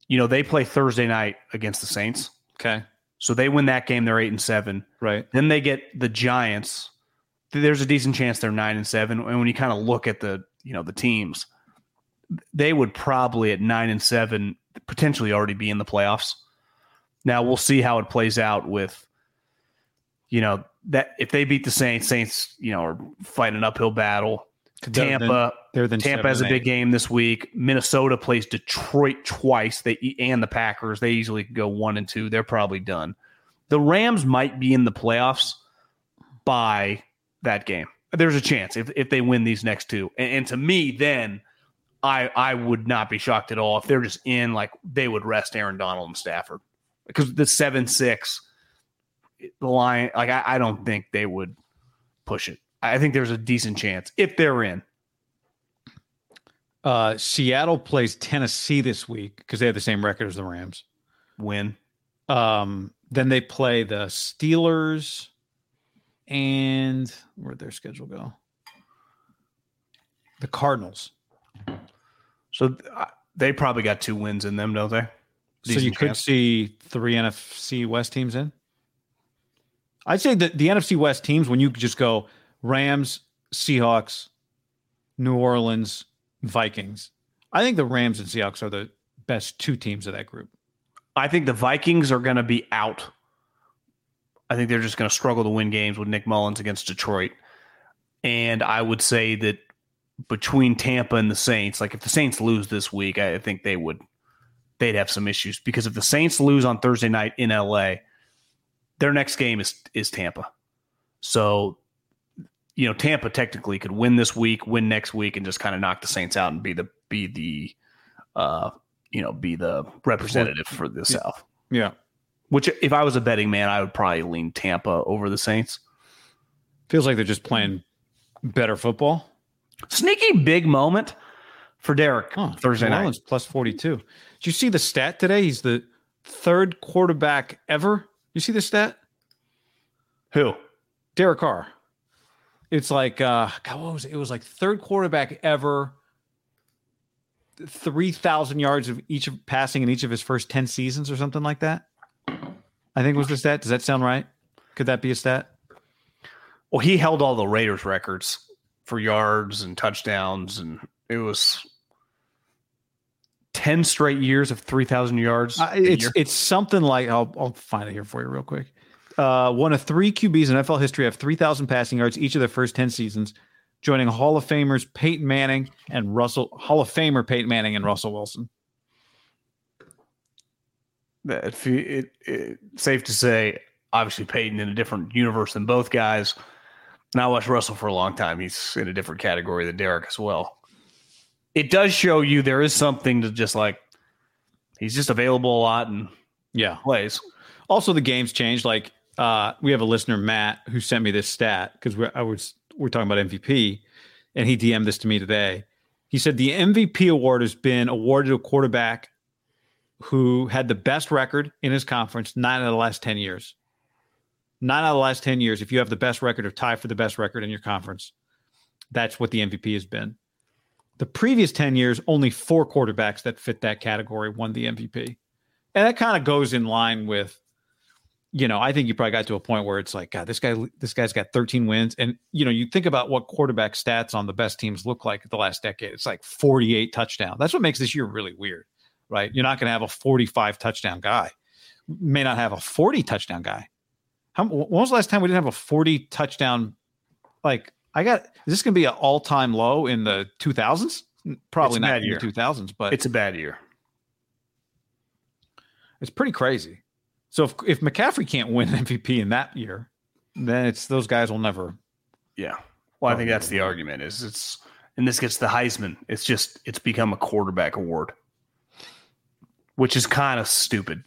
S2: you know, they play Thursday night against the Saints.
S1: Okay.
S2: So they win that game, they're eight and seven.
S1: Right.
S2: Then they get the Giants. There's a decent chance they're nine and seven. And when you kind of look at the, you know, the teams, they would probably at nine and seven potentially already be in the playoffs. Now we'll see how it plays out with, you know, that if they beat the Saints, Saints, you know, are fighting an uphill battle. Tampa,
S1: They're then
S2: Tampa has a big game this week. Minnesota plays Detroit twice. They and the Packers. They easily go one and two. They're probably done. The Rams might be in the playoffs by that game. There's a chance if, if they win these next two. And, and to me, then I I would not be shocked at all if they're just in like they would rest Aaron Donald and Stafford because the seven six the line like I, I don't think they would push it. I think there's a decent chance if they're in.
S1: Uh, Seattle plays Tennessee this week because they have the same record as the Rams.
S2: Win.
S1: Um, then they play the Steelers, and where'd their schedule go? The Cardinals.
S2: So uh, they probably got two wins in them, don't they?
S1: so
S2: Decent
S1: you could see three NFC West teams in. I'd say that the NFC West teams, when you just go Rams, Seahawks, New Orleans, Vikings, I think the Rams and Seahawks are the best two teams of that group.
S2: I think the Vikings are going to be out. I think they're just going to struggle to win games with Nick Mullens against Detroit. And I would say that between Tampa and the Saints, like if the Saints lose this week, I think they would they'd have some issues because if the Saints lose on Thursday night in LA, their next game is is Tampa. So, you know, Tampa technically could win this week, win next week, and just kind of knock the Saints out and be the be the uh you know be the representative for the South.
S1: Yeah.
S2: Which, if I was a betting man, I would probably lean Tampa over the Saints.
S1: Feels like they're just playing better football.
S2: Sneaky big moment for Derek
S1: Huh,
S2: Thursday
S1: New
S2: night.
S1: Orleans plus 42. Did you see the stat today? He's the third quarterback ever. You see the stat?
S2: Who?
S1: Derek Carr. It's like uh God, what was it? It was like third quarterback ever. Three thousand yards of each of passing in each of his first ten seasons, or something like that. I think was the stat. Does that sound right? Could that be a stat?
S2: Well, he held all the Raiders records for yards and touchdowns, and it was ten straight years of three thousand yards.
S1: Uh, it's
S2: year.
S1: it's something like I'll I'll find it here for you real quick. Uh, one of three QBs in NFL history have three thousand passing yards each of their first ten seasons, joining Hall of Famers Peyton Manning and Russell Hall of Famer Peyton Manning and Russell Wilson.
S2: that if you- it, it, safe to say, obviously Peyton in a different universe than both guys. And I watched Russell for a long time. He's in a different category than Derek as well. It does show you there is something to just like he's just available a lot and
S1: Yeah.
S2: plays.
S1: Also, the game's changed. Like uh, we have a listener, Matt, who sent me this stat because I was we're talking about MVP, and he DM'd this to me today. He said the MVP award has been awarded to a quarterback who had the best record in his conference nine out of the last ten years. Nine out of the last ten years, if you have the best record or tie for the best record in your conference, that's what the MVP has been. The previous ten years, only four quarterbacks that fit that category won the MVP, and that kind of goes in line with you know, I think you probably got to a point where it's like, God, this guy, this guy's got 13 wins, and you know, you think about what quarterback stats on the best teams look like the last decade. It's like 48 touchdowns. That's what makes this year really weird, right? You're not going to have a 45 touchdown guy. May not have a 40 touchdown guy. How? When was the last time we didn't have a 40 touchdown? Like, I got. Is this going to be an all time low in the 2000s? Probably not in
S2: year.
S1: the 2000s, but
S2: It's a bad year.
S1: It's pretty crazy. So if if McCaffrey can't win MVP in that year, then it's those guys will never.
S2: Yeah. Well, I think that's the argument is it's and this gets the Heisman. It's just it's become a quarterback award. Which is kind of stupid.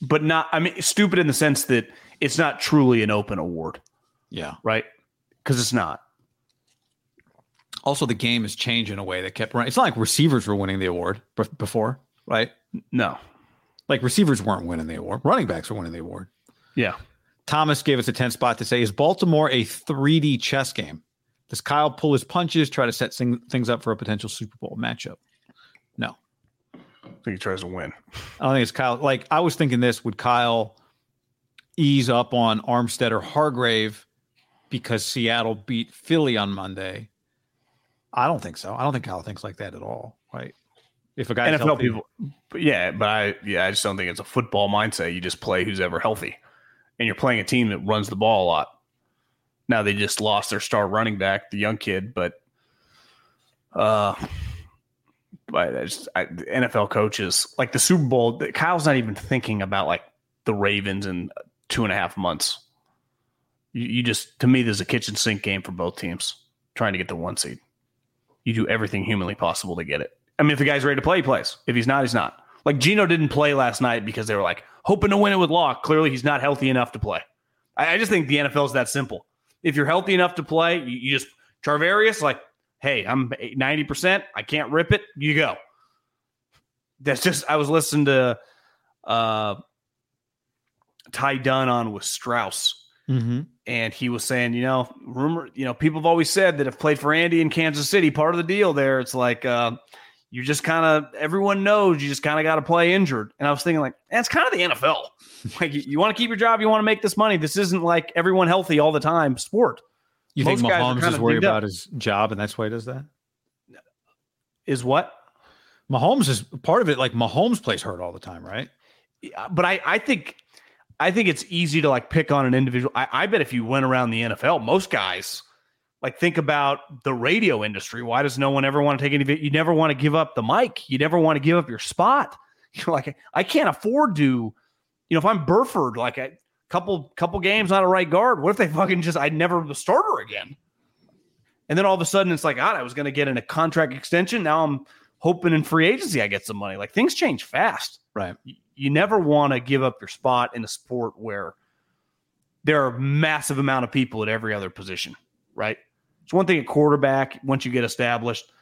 S2: But not I mean stupid in the sense that it's not truly an open award,
S1: Yeah.
S2: right? Cuz it's not.
S1: Also, the game has changed in a way that kept running. It's not like receivers were winning the award before, right?
S2: No.
S1: Like receivers weren't winning the award. Running backs were winning the award.
S2: Yeah.
S1: Thomas gave us a 10 spot to say, is Baltimore a 3D chess game? Does Kyle pull his punches, try to set sing- things up for a potential Super Bowl matchup? No.
S2: I think he tries to win.
S1: I don't think it's Kyle. Like I was thinking this would Kyle ease up on Armstead or Hargrave because Seattle beat Philly on Monday. I don't think so. I don't think Kyle thinks like that at all. Right? If a guy's
S2: NFL
S1: healthy,
S2: people but yeah, but I yeah, I just don't think it's a football mindset. You just play who's ever healthy. And you're playing a team that runs the ball a lot. Now they just lost their star running back, the young kid, but uh but I just I, NFL coaches like the Super Bowl. Kyle's not even thinking about like the Ravens in two and a half months. You, you just to me, there's a kitchen sink game for both teams trying to get the one seed. You do everything humanly possible to get it. I mean, if the guy's ready to play, he plays. If he's not, he's not. Like Gino didn't play last night because they were like hoping to win it with Lock. Clearly, he's not healthy enough to play. I, I just think the NFL is that simple. If you're healthy enough to play, you, you just Charvarius, like, hey, I'm 90%. I can't rip it. You go. That's just I was listening to uh Ty Dunne on with Strauss.
S1: Mm-hmm.
S2: And he was saying, you know, rumor, you know, people have always said that if played for Andy in Kansas City, part of the deal there, it's like uh, you just kind of everyone knows you just kind of got to play injured. And I was thinking, like, that's kind of the NFL. like, you, you want to keep your job, you want to make this money. This isn't like everyone healthy all the time sport.
S1: You
S2: Most
S1: think Mahomes is worried
S2: dinged up.
S1: about his job, and that's why he does that?
S2: Is what?
S1: Mahomes is part of it. Like Mahomes plays hurt all the time, right?
S2: Yeah, but I, I think I think it's easy to like pick on an individual. I, I bet if you went around the NFL, most guys like think about the radio industry. Why does no one ever want to take any? vi- You never want to give up the mic. You never want to give up your spot. You're like, I can't afford to. You know, if I'm Burford, like a couple couple games on a right guard, what if they fucking just I never the starter again? And then all of a sudden it's like, God, I was going to get in a contract extension. Now I'm hoping in free agency I get some money. Like things change fast
S1: Right.
S2: you- you never want to give up your spot in a sport where there are massive amount of people at every other position, right? It's one thing at quarterback once you get established.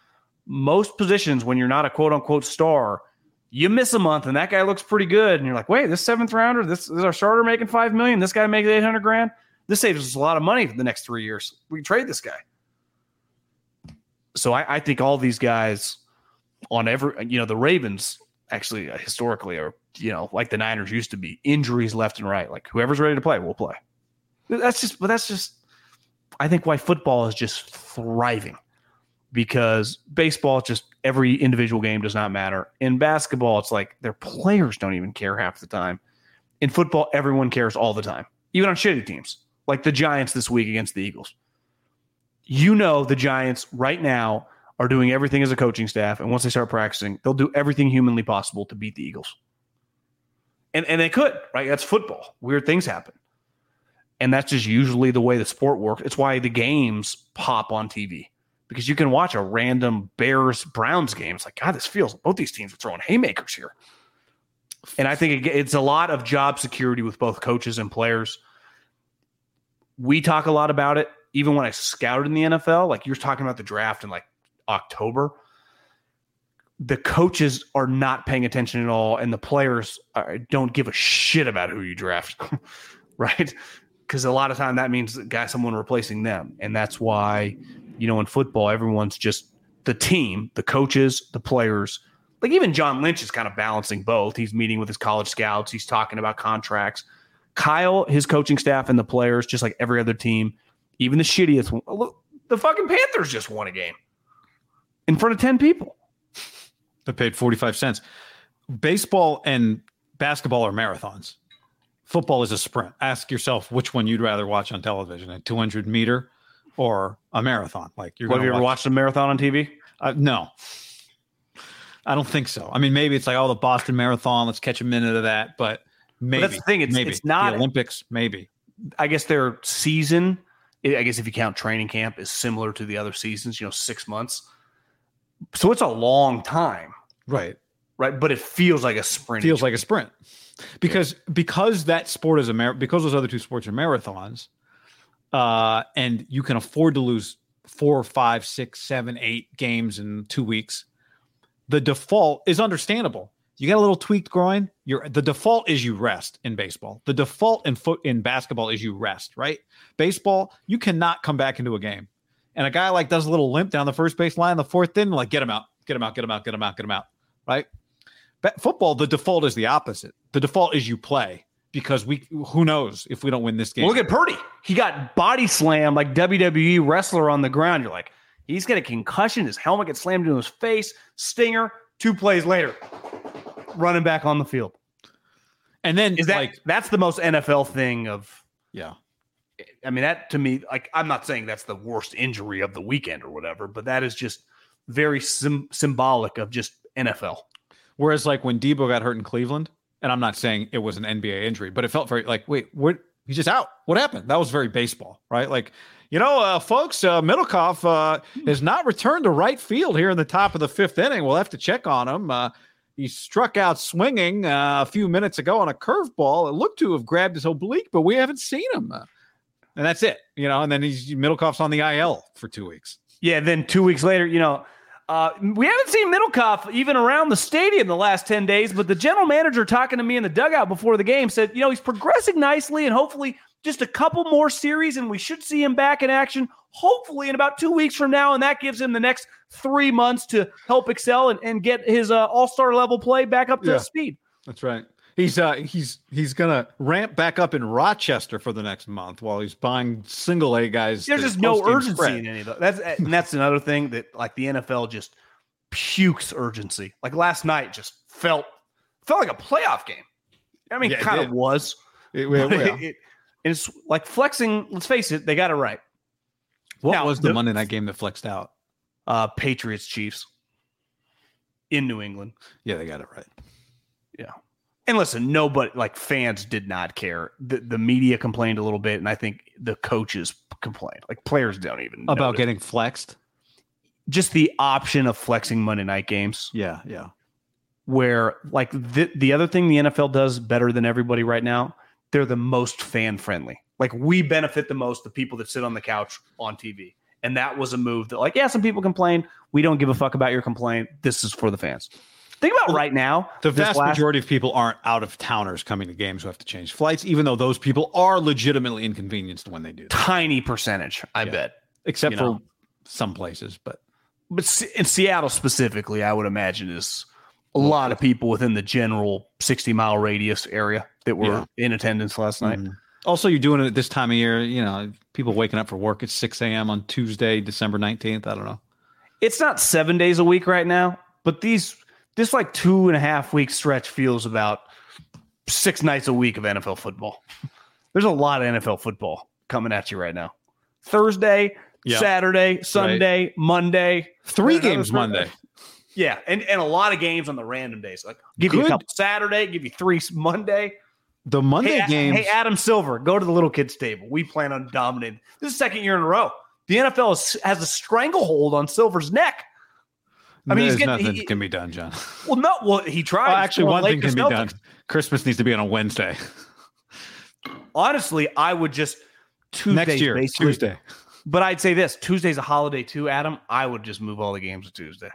S2: Most positions, when you're not a quote unquote star, you miss a month and that guy looks pretty good, and you're like, wait, this seventh rounder, this is our starter making five million. This guy makes eight hundred grand. This saves us a lot of money for the next three years. We can trade this guy. So I, I think all these guys on every, you know, the Ravens actually uh, historically are, you know, like the Niners used to be, injuries left and right. Like whoever's ready to play, will play. That's just, but that's just, I think why football is just thriving because baseball, just every individual game does not matter. In basketball, it's like their players don't even care half the time. In football, everyone cares all the time, even on shitty teams like the Giants this week against the Eagles. You know, the Giants right now are doing everything as a coaching staff. And once they start practicing, they'll do everything humanly possible to beat the Eagles. And, and they could, right? That's football. Weird things happen. And that's just usually the way the sport works. It's why the games pop on TV because you can watch a random Bears Browns game. It's like, God, this feels both these teams are throwing haymakers here. And I think it's a lot of job security with both coaches and players. We talk a lot about it. Even when I scouted in the NFL, like you're talking about the draft in like October, the coaches are not paying attention at all, and the players are, don't give a shit about who you draft, right? Because a lot of time that means guy someone replacing them, and that's why you know in football everyone's just the team, the coaches, the players. Like even John Lynch is kind of balancing both. He's meeting with his college scouts. He's talking about contracts. Kyle, his coaching staff, and the players, just like every other team, even the shittiest. one- Look, the fucking Panthers just won a game in front of ten people.
S1: They paid 45 cents. Baseball and basketball are marathons. Football is a sprint. Ask yourself which one you'd rather watch on television, a 200 meter or a marathon. Like you're
S2: Have you ever
S1: watch-
S2: watched a marathon on TV?
S1: Uh, no, I don't think so. I mean, maybe it's like, oh, the Boston Marathon. Let's catch a minute of that. But maybe
S2: that's the thing, it's-
S1: maybe
S2: it's not-
S1: the Olympics. Maybe
S2: I guess their season, I guess if you count training camp, is similar to the other seasons. You know, six months. So it's a long time,
S1: right.
S2: Right? But it feels like a sprint.
S1: feels like a sprint. Because because that sport is a mar- because those other two sports are marathons uh and you can afford to lose four five six seven eight games in two weeks the default is understandable. You got a little tweaked groin you're the default is you rest in baseball. The default in foot in basketball is you rest right? Baseball you cannot come back into a game. And a guy like does a little limp down the first base line the fourth inning like get him out get him out get him out get him out get him out right football, the default is the opposite. The default is you play because we who knows if we don't win this game.
S2: Well, look at Purdy. He got body slammed like WWE wrestler on the ground. You're like, he's got a concussion. His helmet gets slammed into his face. Stinger. Two plays later, running back on the field.
S1: and then
S2: Is that
S1: like
S2: that's the most NFL thing of
S1: yeah,
S2: I mean, that to me, like, I'm not saying that's the worst injury of the weekend or whatever, but that is just very sim- symbolic of just NFL.
S1: Whereas like when Debo got hurt in Cleveland, and I'm not saying it was an NBA injury, but it felt very like wait, what? He's just out. What happened? That was very baseball, right? Like. You know, uh, folks, uh, Middlekauff uh, has not returned to right field here in the top of the fifth inning. We'll have to check on him. Uh, he struck out swinging uh, a few minutes ago on a curveball. It looked to have grabbed his oblique, but we haven't seen him. Uh, and that's it. You know, and then he's Middlekauff's on the IL for two weeks.
S2: Yeah, then two weeks later, you know, uh, we haven't seen Middlekauff even around the stadium the last 10 days, but the general manager talking to me in the dugout before the game said, you know, he's progressing nicely and hopefully just a couple more series and we should see him back in action, hopefully in about two weeks from now. And that gives him the next three months to help excel and, and get his uh, all star level play back up to
S1: Yeah.
S2: speed.
S1: That's right. He's uh he's he's gonna ramp back up in Rochester for the next month while he's buying single A guys.
S2: There's just no urgency
S1: spread.
S2: in any of those. That's and that's another thing that like the NFL just pukes urgency. Like last night just felt felt like a playoff game. I mean,
S1: Yeah, it
S2: kind of was.
S1: It- well,
S2: it- it- it's like flexing. Let's face it, they got it right.
S1: what
S2: Now,
S1: was the,
S2: the-
S1: Monday night game that flexed out?
S2: Uh, Patriots Chiefs in New England.
S1: Yeah, they got it right.
S2: And listen, nobody like fans did not care. The the media complained a little bit, and I think the coaches complained. Like players don't even
S1: About
S2: notice.
S1: getting flexed.
S2: just the option of flexing Monday night games.
S1: Yeah, yeah.
S2: where like the the other thing the NFL does better than everybody right now, they're the most fan friendly. Like we benefit the most the people that sit on the couch on TV. And that was a move that like yeah, some people complain, we don't give a fuck about your complaint. This is for the fans. Think about right now.
S1: The vast
S2: last-
S1: majority of people aren't out of towners coming to games who have to change flights, even though those people are legitimately inconvenienced when they do that.
S2: tiny percentage, I
S1: Yeah.
S2: bet.
S1: Except
S2: You
S1: for
S2: know.
S1: some places, but
S2: But in Seattle specifically, I would imagine is a lot of people within the general 60 mile radius area that were in attendance last night.
S1: Mhm. Also, you're doing it at this time of year. You know, people waking up for work at 6 a.m. on Tuesday, December 19th. I don't know.
S2: it's not seven days a week right now, but these this like two and a half week stretch feels about six nights a week of NFL football. There's a lot of NFL football coming at you right now. Thursday,
S1: Yeah.
S2: Saturday, Sunday, Monday.
S1: Three games
S2: Thursday.
S1: Monday.
S2: Yeah, and, and a lot of games on the random days. Like give you a couple Saturday, give you three Monday.
S1: The Monday
S2: Hey,
S1: games.
S2: hey, Adam Silver, go to the little kids table. We plan on dominating. This is second year in a row. The NFL is, has a stranglehold on Silver's neck. I mean, he's getting-
S1: nothing
S2: he-
S1: can be done, John.
S2: Well, no, well, he tried.
S1: Well, actually, one thing can be done. Christmas needs to be on a Wednesday.
S2: Honestly, I would just Tuesdays
S1: Next year,
S2: basically.
S1: Tuesday.
S2: But I'd say this: Tuesday's a holiday too, Adam. I would just move all the games to Tuesday.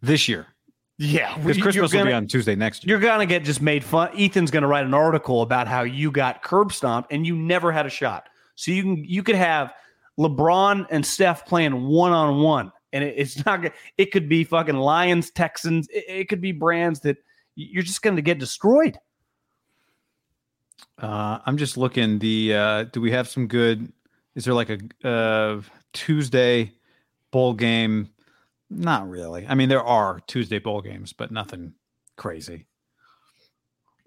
S1: This year.
S2: Yeah,
S1: Because Christmas will
S2: gonna-
S1: be on Tuesday next year.
S2: You're gonna get just made fun. Ethan's gonna write an article about how you got curb stomped and you never had a shot. So you can you could have LeBron and Steph playing one on one, and it, it's not. It could be fucking Lions, Texans. It, it could be brands that you're just gonna get destroyed.
S1: Uh, I'm just looking. The uh, do we have some good? Is there like a uh, Tuesday bowl game? Not really. I mean, there are Tuesday bowl games, but nothing crazy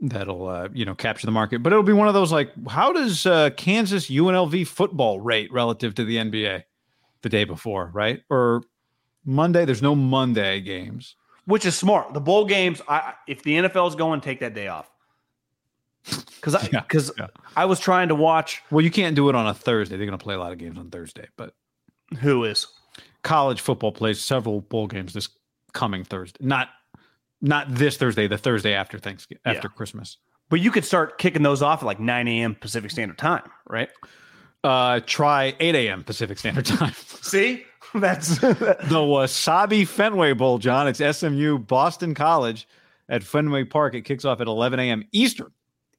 S1: that'll uh, you know capture the market. But it'll be one of those like, how does uh, Kansas UNLV football rate relative to the NBA the day before, right? Or Monday? There's no Monday games.
S2: which is smart. The bowl games, I if the NFL is going, take that day off. Because I because
S1: yeah.
S2: I was trying to watch
S1: Well, you can't do it on a Thursday. They're going to play a lot of games on Thursday, but
S2: who is
S1: college football plays several bowl games this coming Thursday. Not not this Thursday, the Thursday after Thanksgiving,
S2: Yeah.
S1: after Christmas.
S2: but you could start kicking those off at like 9 a.m. Pacific Standard Time, right?
S1: Uh, try 8 a.m. Pacific Standard Time.
S2: See, that's
S1: the Wasabi Fenway Bowl, John. It's SMU Boston College at Fenway Park. It kicks off at 11 a.m. Eastern.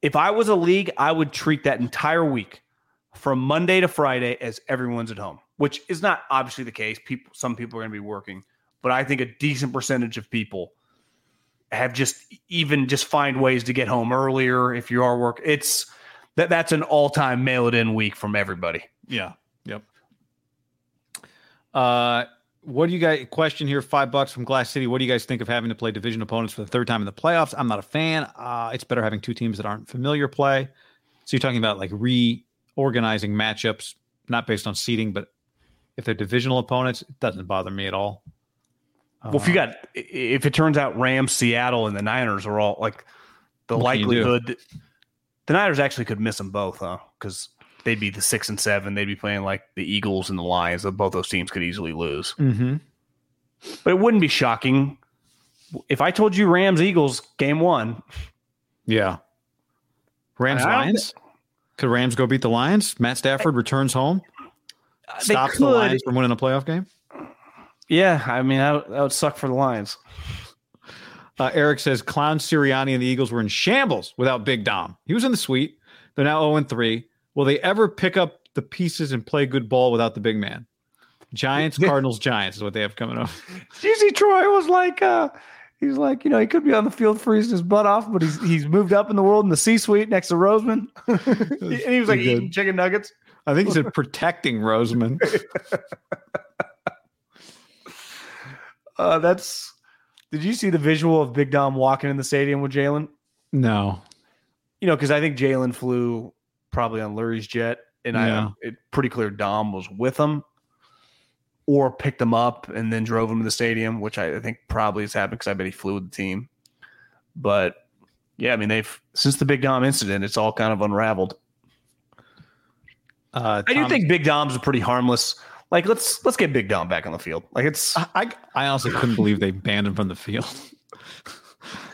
S2: if I was a league, I would treat that entire week from Monday to Friday as everyone's at home, which is not obviously the case. People, some people are going to be working, but I think a decent percentage of people have just even just find ways to get home earlier if you are work. It's that that's an all time mail it in week from everybody.
S1: Yeah. Uh, what do you guys question here? Five bucks from Glass City. What do you guys think of having to play division opponents for the third time in the playoffs? I'm not a fan. Uh, it's better having two teams that aren't familiar play. So you're talking about like reorganizing matchups, not based on seeding, but if they're divisional opponents, it doesn't bother me at all.
S2: Well, if you
S1: Uh,
S2: got if it turns out Rams, Seattle, and the Niners are all like the
S1: What can you do?
S2: likelihood the Niners actually could miss them both, huh? Because they'd be the six and seven. They'd be playing like the Eagles and the Lions. Both those teams could easily lose.
S1: mhm.
S2: But it wouldn't be shocking if I told you Rams Eagles game one.
S1: yeah, Rams Lions. Could Rams go beat the Lions? Matt Stafford returns home,
S2: They
S1: stops the. Lions from winning a playoff game.
S2: Yeah, I mean that, would- that would suck for the Lions.
S1: Uh, Eric says Clown Sirianni and the Eagles were in shambles without Big Dom. He was in the suite. They're now 0 3. Will they ever pick up the pieces and play good ball without the big man? Giants, Cardinals, Giants is what they have coming up.
S2: Did Troy was like, uh, he's like, you know, he could be on the field freezing his butt off, but he's he's moved up in the world in the C suite next to Roseman, and he was like
S1: good.
S2: eating chicken nuggets.
S1: I think he said protecting Roseman.
S2: Uh, that's. Did you see the visual of Big Dom walking in the stadium with Jalen?
S1: No.
S2: You know, because I think Jalen flew probably on Lurie's jet, and
S1: Yeah.
S2: I it pretty clear Dom was with him, or picked him up and then drove him to the stadium, which I think probably has happened because I bet he flew with the team. But yeah, I mean they've since the Big Dom incident, it's all kind of unraveled.
S1: Uh,
S2: I do think Big Dom's a pretty harmless. Like let's let's get Big Dom back on the field. Like it's
S1: I, I I honestly couldn't believe they banned him from the field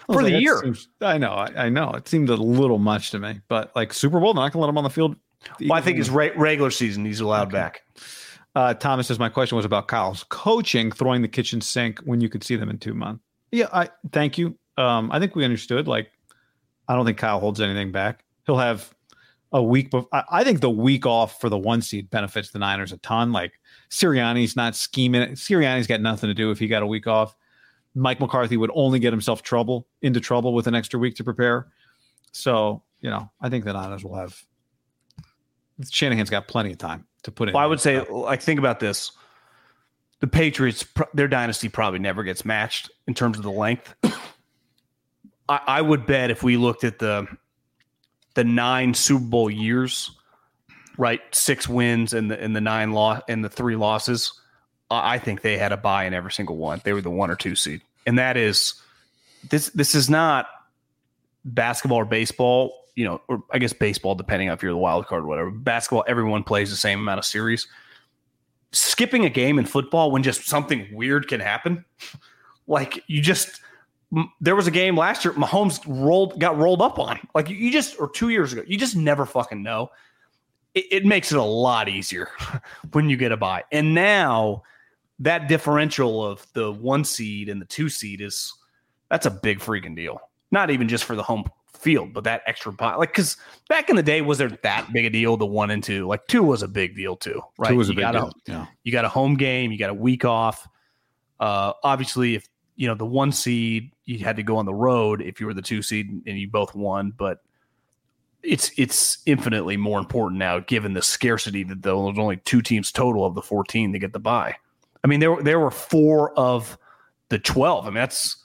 S2: For the
S1: that
S2: year.
S1: seems- I know, I, I know. It seemed a little much to me, but like Super Bowl, they're not gonna let him on the field.
S2: well, I think it's re- regular season he's allowed back.
S1: Uh, Thomas says my question was about Kyle's coaching, throwing the kitchen sink when you could see them in two months. Yeah, I thank you. Um, I think we understood. Like, I don't think Kyle holds anything back. He'll have a week. Bef- I, I think the week off for the one seed benefits the Niners a ton. Like Sirianni's not scheming. Sirianni's got nothing to do if he got a week off. Mike McCarthy would only get himself trouble into trouble with an extra week to prepare. So you know, I think the Niners will have. Shanahan's got plenty of time to put in.
S2: Well, I would say, like, think about this: the Patriots, their dynasty probably never gets matched in terms of the length. I, I would bet if we looked at the the nine Super Bowl years, right, six wins and the and the nine loss and the three losses, I think they had a buy in every single one. They were the one or two seed, and that is this. This is not basketball or baseball, you know, or I guess baseball, depending on if you're the wild card or whatever. Basketball, everyone plays the same amount of series. Skipping a game in football when just something weird can happen, like you just. There was a game last year. Mahomes rolled, got rolled up on. Like you- just, or two years ago, you just never fucking know. It, it makes it a lot easier when you get a bye. And now that differential of the one seed and the two seed is that's a big freaking deal. Not even just for the home field, but that extra pot. Like, because back in the day, was there that big a deal? The one and two, like two was a big deal too, right?
S1: Two was a
S2: You
S1: big
S2: got
S1: deal. Yeah.
S2: you got a home game, you got a week off. Uh, obviously, if you know the one seed, you had to go on the road if you were the two seed and you both won. But it's it's infinitely more important now, given the scarcity that there was only two teams total of the fourteen to get the bye. I mean, there there were four of the twelve. I mean, that's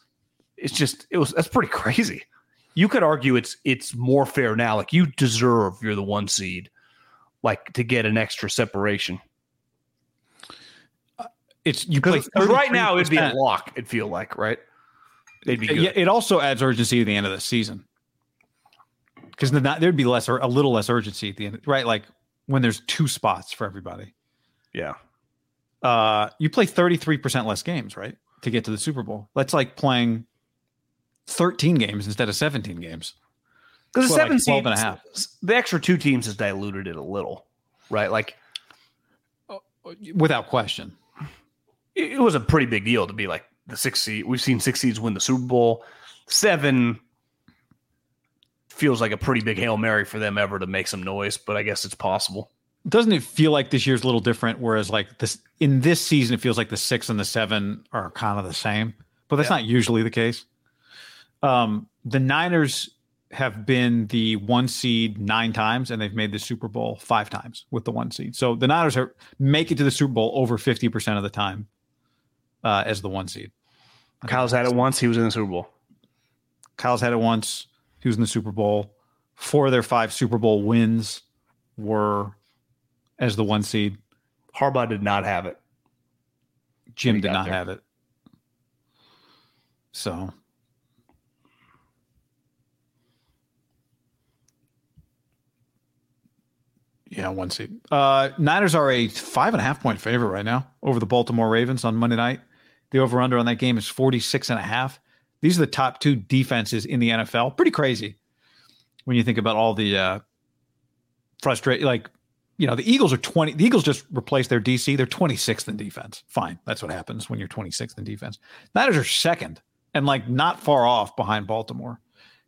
S2: it's just it was that's pretty crazy. You could argue it's it's more fair now. Like you deserve you're the one seed, like to get an extra separation.
S1: Uh, it's you play
S2: right now it'd be a
S1: 33%.
S2: lock. It'd feel like right. They'd be good.
S1: Yeah, it also adds urgency to the end of the season because the, there'd be less or a little less urgency at the end, right? Like when there's two spots for everybody.
S2: Yeah.
S1: Uh, you play 33% less games, right? To get to the Super Bowl. That's like playing 13 games instead of 17 games.
S2: Because the seven
S1: like 12
S2: seed,
S1: and a half.
S2: the extra two teams has diluted it a little, right? Like
S1: Without question.
S2: it, it was a pretty big deal to be like the six seed. We've seen six seeds win the Super Bowl. Seven feels like a pretty big hail mary for them ever to make some noise, but I guess it's possible.
S1: Doesn't it feel like this year's a little different? Whereas like this in this season, it feels like the six and the seven are kind of the same, but that's
S2: Yeah.
S1: not usually the case. Um, the Niners have been the one seed nine times, and they've made the Super Bowl five times with the one seed. So the Niners are make it to the Super Bowl over fifty percent of the time uh, as the one seed.
S2: Kyle's had it once. He was in the Super Bowl.
S1: Kyle's had it once. He was in the Super Bowl. Four of their five Super Bowl wins were as the one seed.
S2: Harbaugh did not have it.
S1: Jim did not
S2: there.
S1: have it. So yeah, one seat. Uh Niners are a five and a half point favorite right now over the Baltimore Ravens on Monday night. The over under on that game is 46 and a half. These are the top two defenses in the NFL. Pretty crazy when you think about all the uh frustrated. Like, you know, the Eagles are 20. The Eagles just replaced their DC. They're 26th in defense. Fine. That's what happens when you're 26th in defense. Niners are second and like not far off behind Baltimore.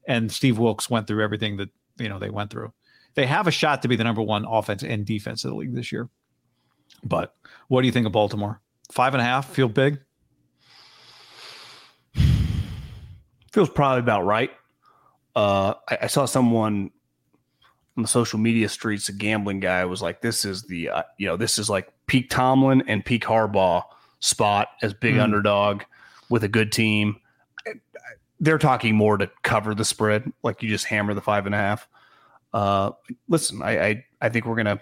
S1: And Steve Wilks went through everything that, you know, they went through. They have a shot to be the number one offense and defense of the league this year. But what do you think of Baltimore? Five and a half feel big?
S2: Feels probably about right. Uh, I, I, saw someone on the social media streets, a gambling guy, was like, "This is the uh, you know this is like peak Tomlin and peak Harbaugh spot as big mm. underdog with a good team." They're talking more to cover the spread, like you just hammer the five and a half. Uh, listen, I, I I think we're gonna.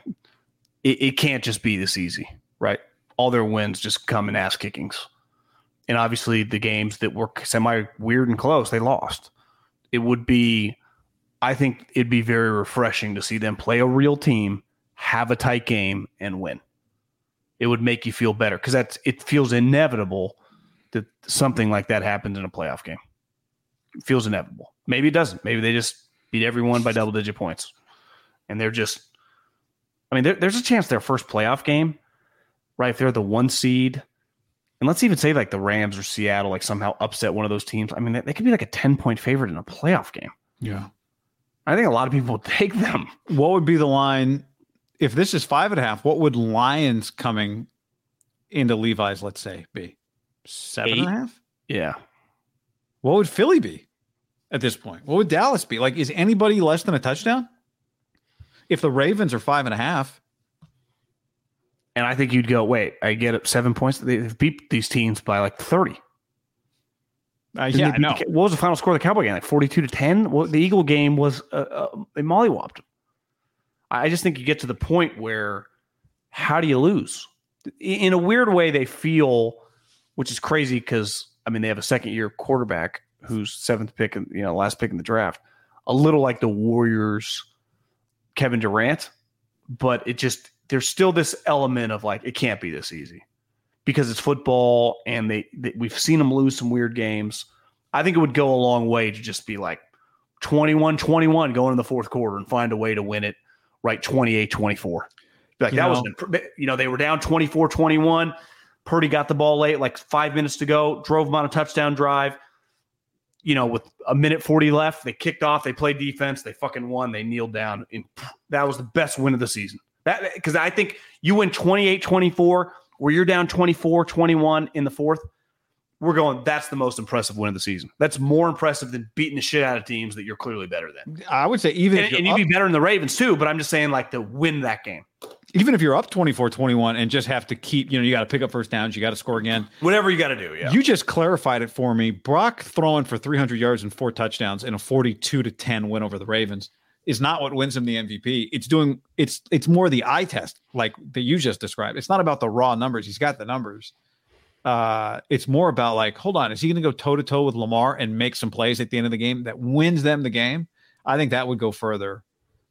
S2: It, it can't just be this easy, right? All their wins just come in ass kickings and obviously the games that were semi weird and close, they lost. It would be, I think it'd be very refreshing to see them play a real team, have a tight game, and win. It would make you feel better because that's it feels inevitable that something like that happens in a playoff game. It feels inevitable. Maybe it doesn't. Maybe they just beat everyone by double digit points, and they're just. I mean, there, there's a chance their first playoff game, right? If they're the one seed and let's even say like the Rams or Seattle like somehow upset one of those teams. I mean, they, they could be like a 10 point favorite in a playoff game.
S1: Yeah.
S2: I think a lot of people would take them.
S1: What would be the line if this is five and a half? What would Lions coming into Levi's, let's say, be? Seven Eight? and a half?
S2: Yeah.
S1: What would Philly be at this point? What would Dallas be? Like, is anybody less than a touchdown? If the Ravens are five and a half,
S2: and I think you'd go, wait, I get up seven points. They've beat these teams by like 30.
S1: Uh, yeah, no.
S2: The, what was the final score of the Cowboy game? Like 42 to 10? Well, the Eagle game was, uh, uh, they mollywopped I just think you get to the point where how do you lose? In a weird way, they feel, which is crazy because, I mean, they have a second year quarterback who's seventh pick, and you know, last pick in the draft, a little like the Warriors, Kevin Durant, but it just, there's still this element of like it can't be this easy because it's football and they, they, we've seen them lose some weird games. I think it would go a long way to just be like 21-21 going in the fourth quarter and find a way to win it right 28-24. Like you that know, was you know they were down 24-21. Purdy got the ball late, like 5 minutes to go, drove them on a touchdown drive. You know, with a minute 40 left, they kicked off, they played defense, they fucking won, they kneeled down. And that was the best win of the season. That because I think you win 28-24 where you're down 24-21 in the fourth. We're going, that's the most impressive win of the season. That's more impressive than beating the shit out of teams that you're clearly better than.
S1: I would say even
S2: and, and you'd up, be better than the Ravens too, but I'm just saying like to win that game.
S1: Even if you're up 24-21 and just have to keep, you know, you got to pick up first downs, you got to score again.
S2: Whatever you got to do, yeah.
S1: You just clarified it for me. Brock throwing for 300 yards and four touchdowns in a 42 to 10 win over the Ravens is not what wins him the MVP. It's doing it's it's more the eye test, like that you just described. It's not about the raw numbers. He's got the numbers. Uh, it's more about like, hold on, is he going to go toe to toe with Lamar and make some plays at the end of the game that wins them the game? I think that would go further.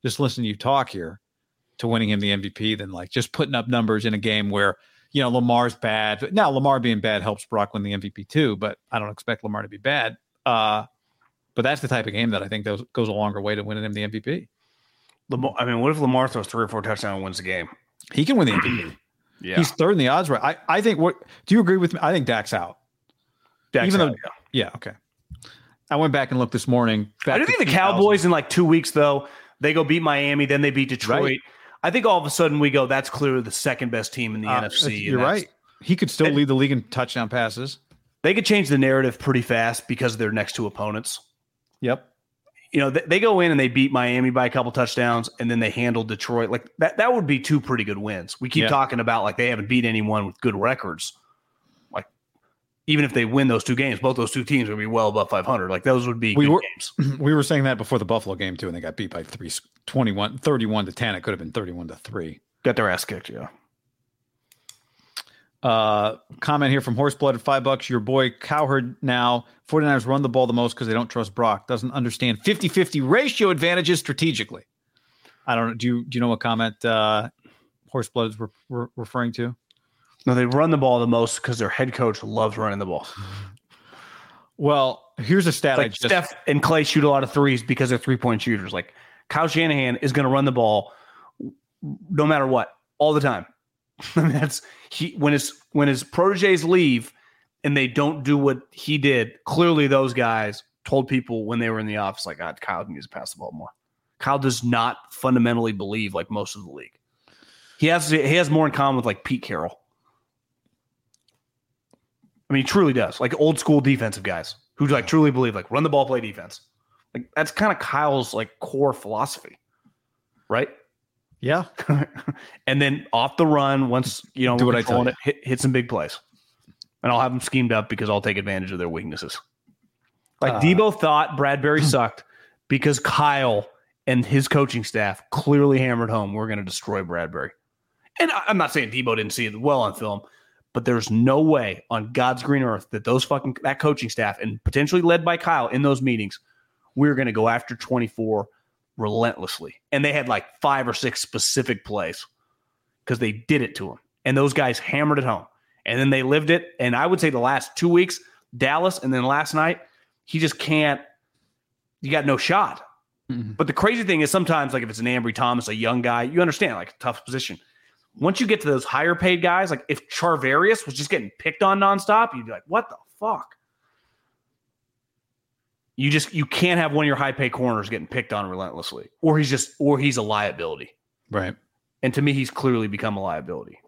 S1: Just listen to you talk here to winning him the MVP than like just putting up numbers in a game where you know Lamar's bad. Now Lamar being bad helps Brock win the MVP too, but I don't expect Lamar to be bad. Uh, but that's the type of game that I think goes, goes a longer way to winning him the MVP.
S2: Lamar, I mean, what if Lamar throws three or four touchdowns and wins the game?
S1: He can win the MVP. yeah. He's third in the odds right. I, I think what do you agree with me? I think Dak's out.
S2: Dak's Even out, though,
S1: yeah. yeah, okay. I went back and looked this morning.
S2: I do think the Cowboys in like two weeks, though, they go beat Miami, then they beat Detroit. Right. I think all of a sudden we go, that's clearly the second best team in the uh, NFC.
S1: You're right. He could still lead the league in touchdown passes.
S2: They could change the narrative pretty fast because of their next two opponents.
S1: Yep.
S2: You know, they, they go in and they beat Miami by a couple touchdowns and then they handle Detroit. Like that, that would be two pretty good wins. We keep yeah. talking about like they haven't beat anyone with good records. Like even if they win those two games, both those two teams would be well above 500. Like those would be
S1: we were,
S2: games.
S1: We were saying that before the Buffalo game too, and they got beat by three, 21, 31 to 10. It could have been 31 to three.
S2: Got their ass kicked. Yeah.
S1: Uh, comment here from Horseblood at five bucks. Your boy Cowherd now 49ers run the ball the most because they don't trust Brock. Doesn't understand 50 50 ratio advantages strategically. I don't know. Do you, do you know what comment uh, Horseblood is re- re- referring to?
S2: No, they run the ball the most because their head coach loves running the ball.
S1: Well, here's a stat.
S2: Like just, Steph and Clay shoot a lot of threes because they're three point shooters. Like Kyle Shanahan is going to run the ball no matter what, all the time. That's he when his when his proteges leave and they don't do what he did. Clearly, those guys told people when they were in the office, like, God, Kyle needs to pass the ball more. Kyle does not fundamentally believe like most of the league. He has he has more in common with like Pete Carroll. I mean, he truly does. Like old school defensive guys who like truly believe like run the ball, play defense. Like that's kind of Kyle's like core philosophy, right?
S1: Yeah.
S2: and then off the run, once you know,
S1: Do what I tell
S2: it, hit, hit some big plays, and I'll have them schemed up because I'll take advantage of their weaknesses. Like
S1: Uh,
S2: Deebo thought Bradbury sucked because Kyle and his coaching staff clearly hammered home we're going to destroy Bradbury. And I- I'm not saying Deebo didn't see it well on film, but there's no way on God's green earth that those fucking that coaching staff and potentially led by Kyle in those meetings, we're going to go after 24 relentlessly. And they had like five or six specific plays because they did it to him. And those guys hammered it home. And then they lived it. And I would say the last two weeks, Dallas, and then last night, he just can't. You got no shot.
S1: Mhm.
S2: But the crazy thing is sometimes, like if it's an Ambry Thomas, a young guy, you understand, like a tough position. Once you get to those higher paid guys, like if Charvarius was just getting picked on nonstop, you'd be like, what the fuck? You just you can't have one of your high pay corners getting picked on relentlessly. Or he's just or he's a liability.
S1: Right.
S2: And to me, he's clearly become a liability.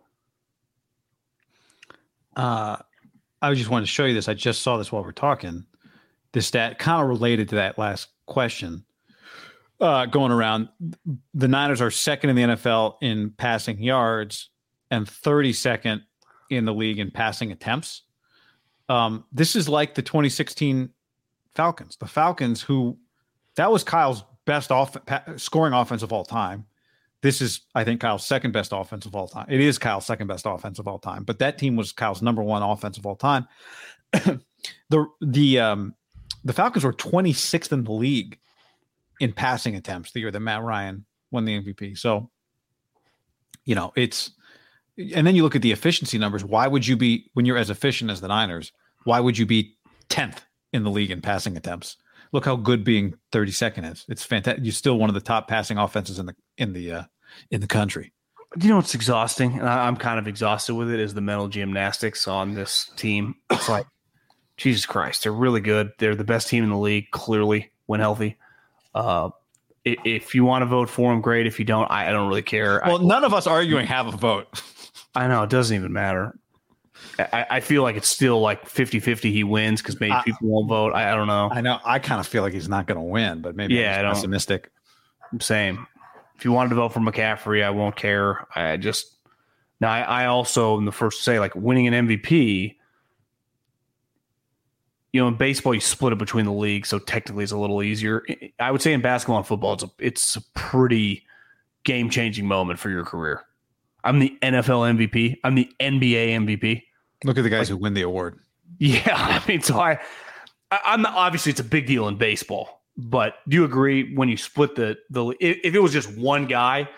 S1: Uh, I just wanted to show you this. I just saw this while we're talking. This stat kind of related to that last question. Uh, going around, the Niners are second in the NFL in passing yards and 32nd in the league in passing attempts. Um, this is like the 2016 Falcons. The Falcons, who that was Kyle's best off scoring offense of all time. This is, I think, Kyle's second best offense of all time. It is Kyle's second best offense of all time, but that team was Kyle's number one offense of all time. the the um, the Falcons were 26th in the league in passing attempts the year that Matt Ryan won the MVP. So, you know, it's and then you look at the efficiency numbers. Why would you be when you're as efficient as the Niners? Why would you be 10th in the league in passing attempts? Look how good being 32nd is. It's fantastic. You're still one of the top passing offenses in the in the uh, in the country.
S2: Do you know what's exhausting? And I, I'm kind of exhausted with it. Is the mental gymnastics on this team? It's like Jesus Christ, they're really good. They're the best team in the league, clearly when healthy. Uh, if you want to vote for them, great. If you don't, I, I don't really care. I-
S1: Well, none of us arguing have a vote.
S2: I know it doesn't even matter. I, I feel like it's still like 50 50 he wins because maybe
S1: I-
S2: people won't vote. I, I don't know.
S1: I know. I kind of feel like he's not going to win, but maybe
S2: Yeah,
S1: I'm pessimistic.
S2: Same. If you wanted to vote for McCaffrey, I won't care. I just now I, I also am the first to say like winning an MVP. You know, in baseball, you split it between the leagues, so technically it's a little easier. I- I would say in basketball and football, it's a, it's a pretty game changing moment for your career. I'm the NFL MVP. I'm the NBA MVP.
S1: Look at the guys who win the award.
S2: Yeah, I mean, so I, I I'm obviously it's a big deal in baseball, but do you agree when you split the the if it was just one guy,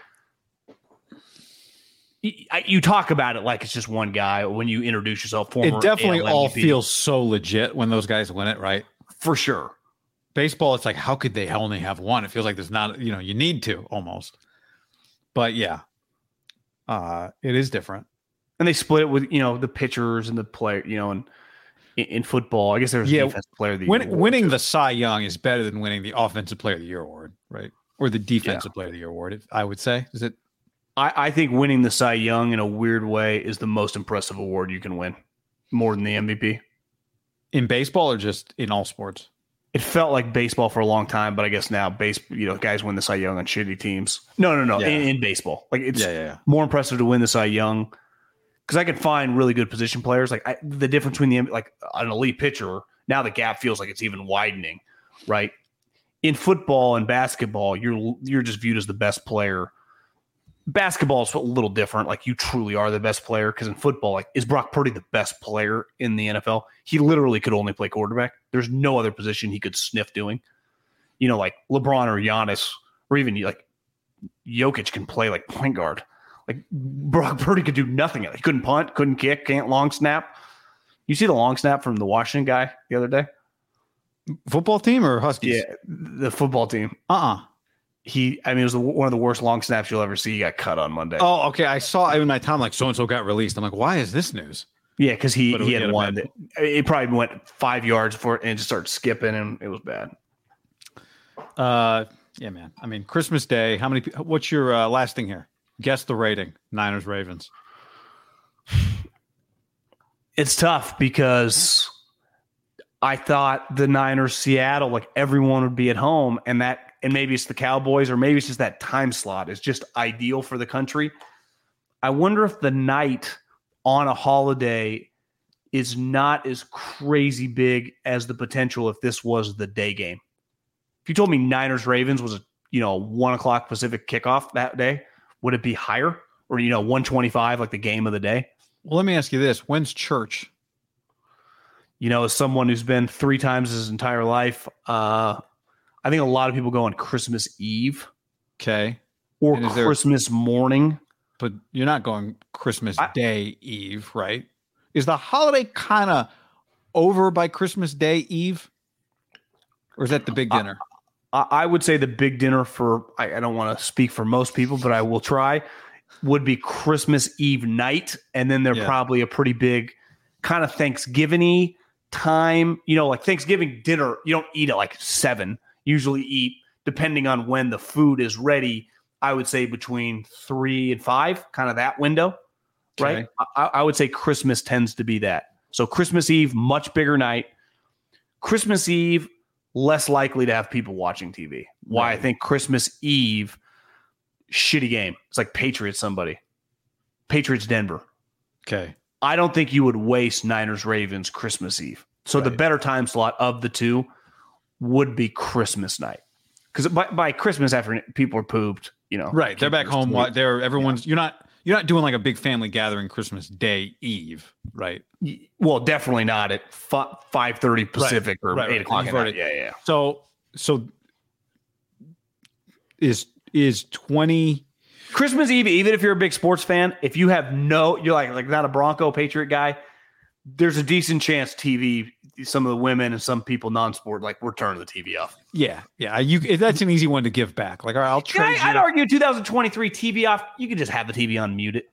S2: you talk about it like it's just one guy when you introduce yourself. Former
S1: It definitely
S2: AL
S1: all feels so legit when those guys win it, right?
S2: for sure.
S1: Baseball, it's like, how could they only have one? It feels like there's not, you know, you need to almost. But yeah, uh, it is different.
S2: And they split it with you know the pitchers and the player, you know, and in, in football, I guess there's
S1: Yeah,
S2: a defensive player of the
S1: Win,
S2: year
S1: winning the Cy Young is better than winning the Offensive Player of the Year award, right? Or the Defensive Player of the Year award. I would say. Is it?
S2: I, I think winning the Cy Young in a weird way is the most impressive award you can win, more than the MVP.
S1: In baseball or just in all sports?
S2: it felt like baseball for a long time, but I guess now base you know guys win the Cy Young on shitty teams. No, no, no.
S1: Yeah.
S2: In, in baseball, like it's
S1: yeah, yeah.
S2: more impressive to win the Cy Young because I can find really good position players. Like I, the difference between the like an elite pitcher now the gap feels like it's even widening, right? In football and basketball, you're you're just viewed as the best player. Basketball is a little different. Like you truly are the best player because in football, like is Brock Purdy the best player in the NFL? He literally could only play quarterback. There's no other position he could sniff doing. You know, like LeBron or Giannis, or even like Jokic can play like point guard. Like Brock Purdy could do nothing. He couldn't punt, couldn't kick, can't long snap. You see the long snap from the Washington guy the other day?
S1: Football team or Huskies?
S2: Yeah, the football team.
S1: Uh uh
S2: he, I mean, it was one of the worst long snaps you'll ever see. He got cut on Monday.
S1: Oh, okay. I saw in my time like so and so got released. I'm like, why is this news?
S2: yeah, because he he had one that it probably went five yards for it and just started skipping and it was bad.
S1: Uh, yeah, man. I mean, Christmas Day. How many? What's your uh, last thing here? Guess the rating. Niners Ravens.
S2: It's tough because I thought the Niners, Seattle, like everyone would be at home, and that, and maybe it's the Cowboys, or maybe it's just that time slot is just ideal for the country. I wonder if the night on a holiday is not as crazy big as the potential if this was the day game. If you told me Niners Ravens was a you know one o'clock Pacific kickoff that day, would it be higher or you know one twenty five like the game of the day?
S1: Well, let me ask you this: When's church?
S2: you know, as someone who's been three times his entire life, uh, I think a lot of people go on Christmas Eve
S1: Okay,
S2: or
S1: is there-
S2: Christmas morning.
S1: but you're not going Christmas
S2: I-
S1: Day Eve, right? Is the holiday kind of over by Christmas Day Eve, or is that the big dinner?
S2: I, I would say the big dinner for, I, I don't want to speak for most people, but I will try, would be Christmas Eve night. And then they're
S1: Yeah.
S2: probably a pretty big kind of Thanksgiving time. You know, like Thanksgiving dinner, you don't eat at like seven. You usually eat, depending on when the food is ready, I would say between three and five, kind of that window. right? I, I would say Christmas tends to be that. So Christmas Eve, much bigger night. Christmas Eve, less likely to have people watching TV. Why I think Christmas Eve, shitty game. It's like Patriots somebody. Patriots Denver.
S1: Okay,
S2: I don't think you would waste Niners Ravens Christmas Eve. So the better time slot of the two would be Christmas night. Because by, by Christmas afternoon, people are pooped. You know,
S1: right. They're back home. They're everyone's. You're not. You're not doing like a big family gathering Christmas Day Eve, right?
S2: Well, definitely not at five thirty Pacific or
S1: right,
S2: eight
S1: right.
S2: o'clock. Yeah, yeah.
S1: So, so is is twenty?
S2: Christmas Eve, even if you're a big sports fan, if you have no, you're like like not a Bronco Patriot guy, there's a decent chance TV, some of the women and some people non-sport, like we're turning the TV off.
S1: Yeah, yeah. You that's an easy one to give back. Like, all right, I'll trade
S2: I, I'd argue 2023 TV off. You can just have the TV on mute it.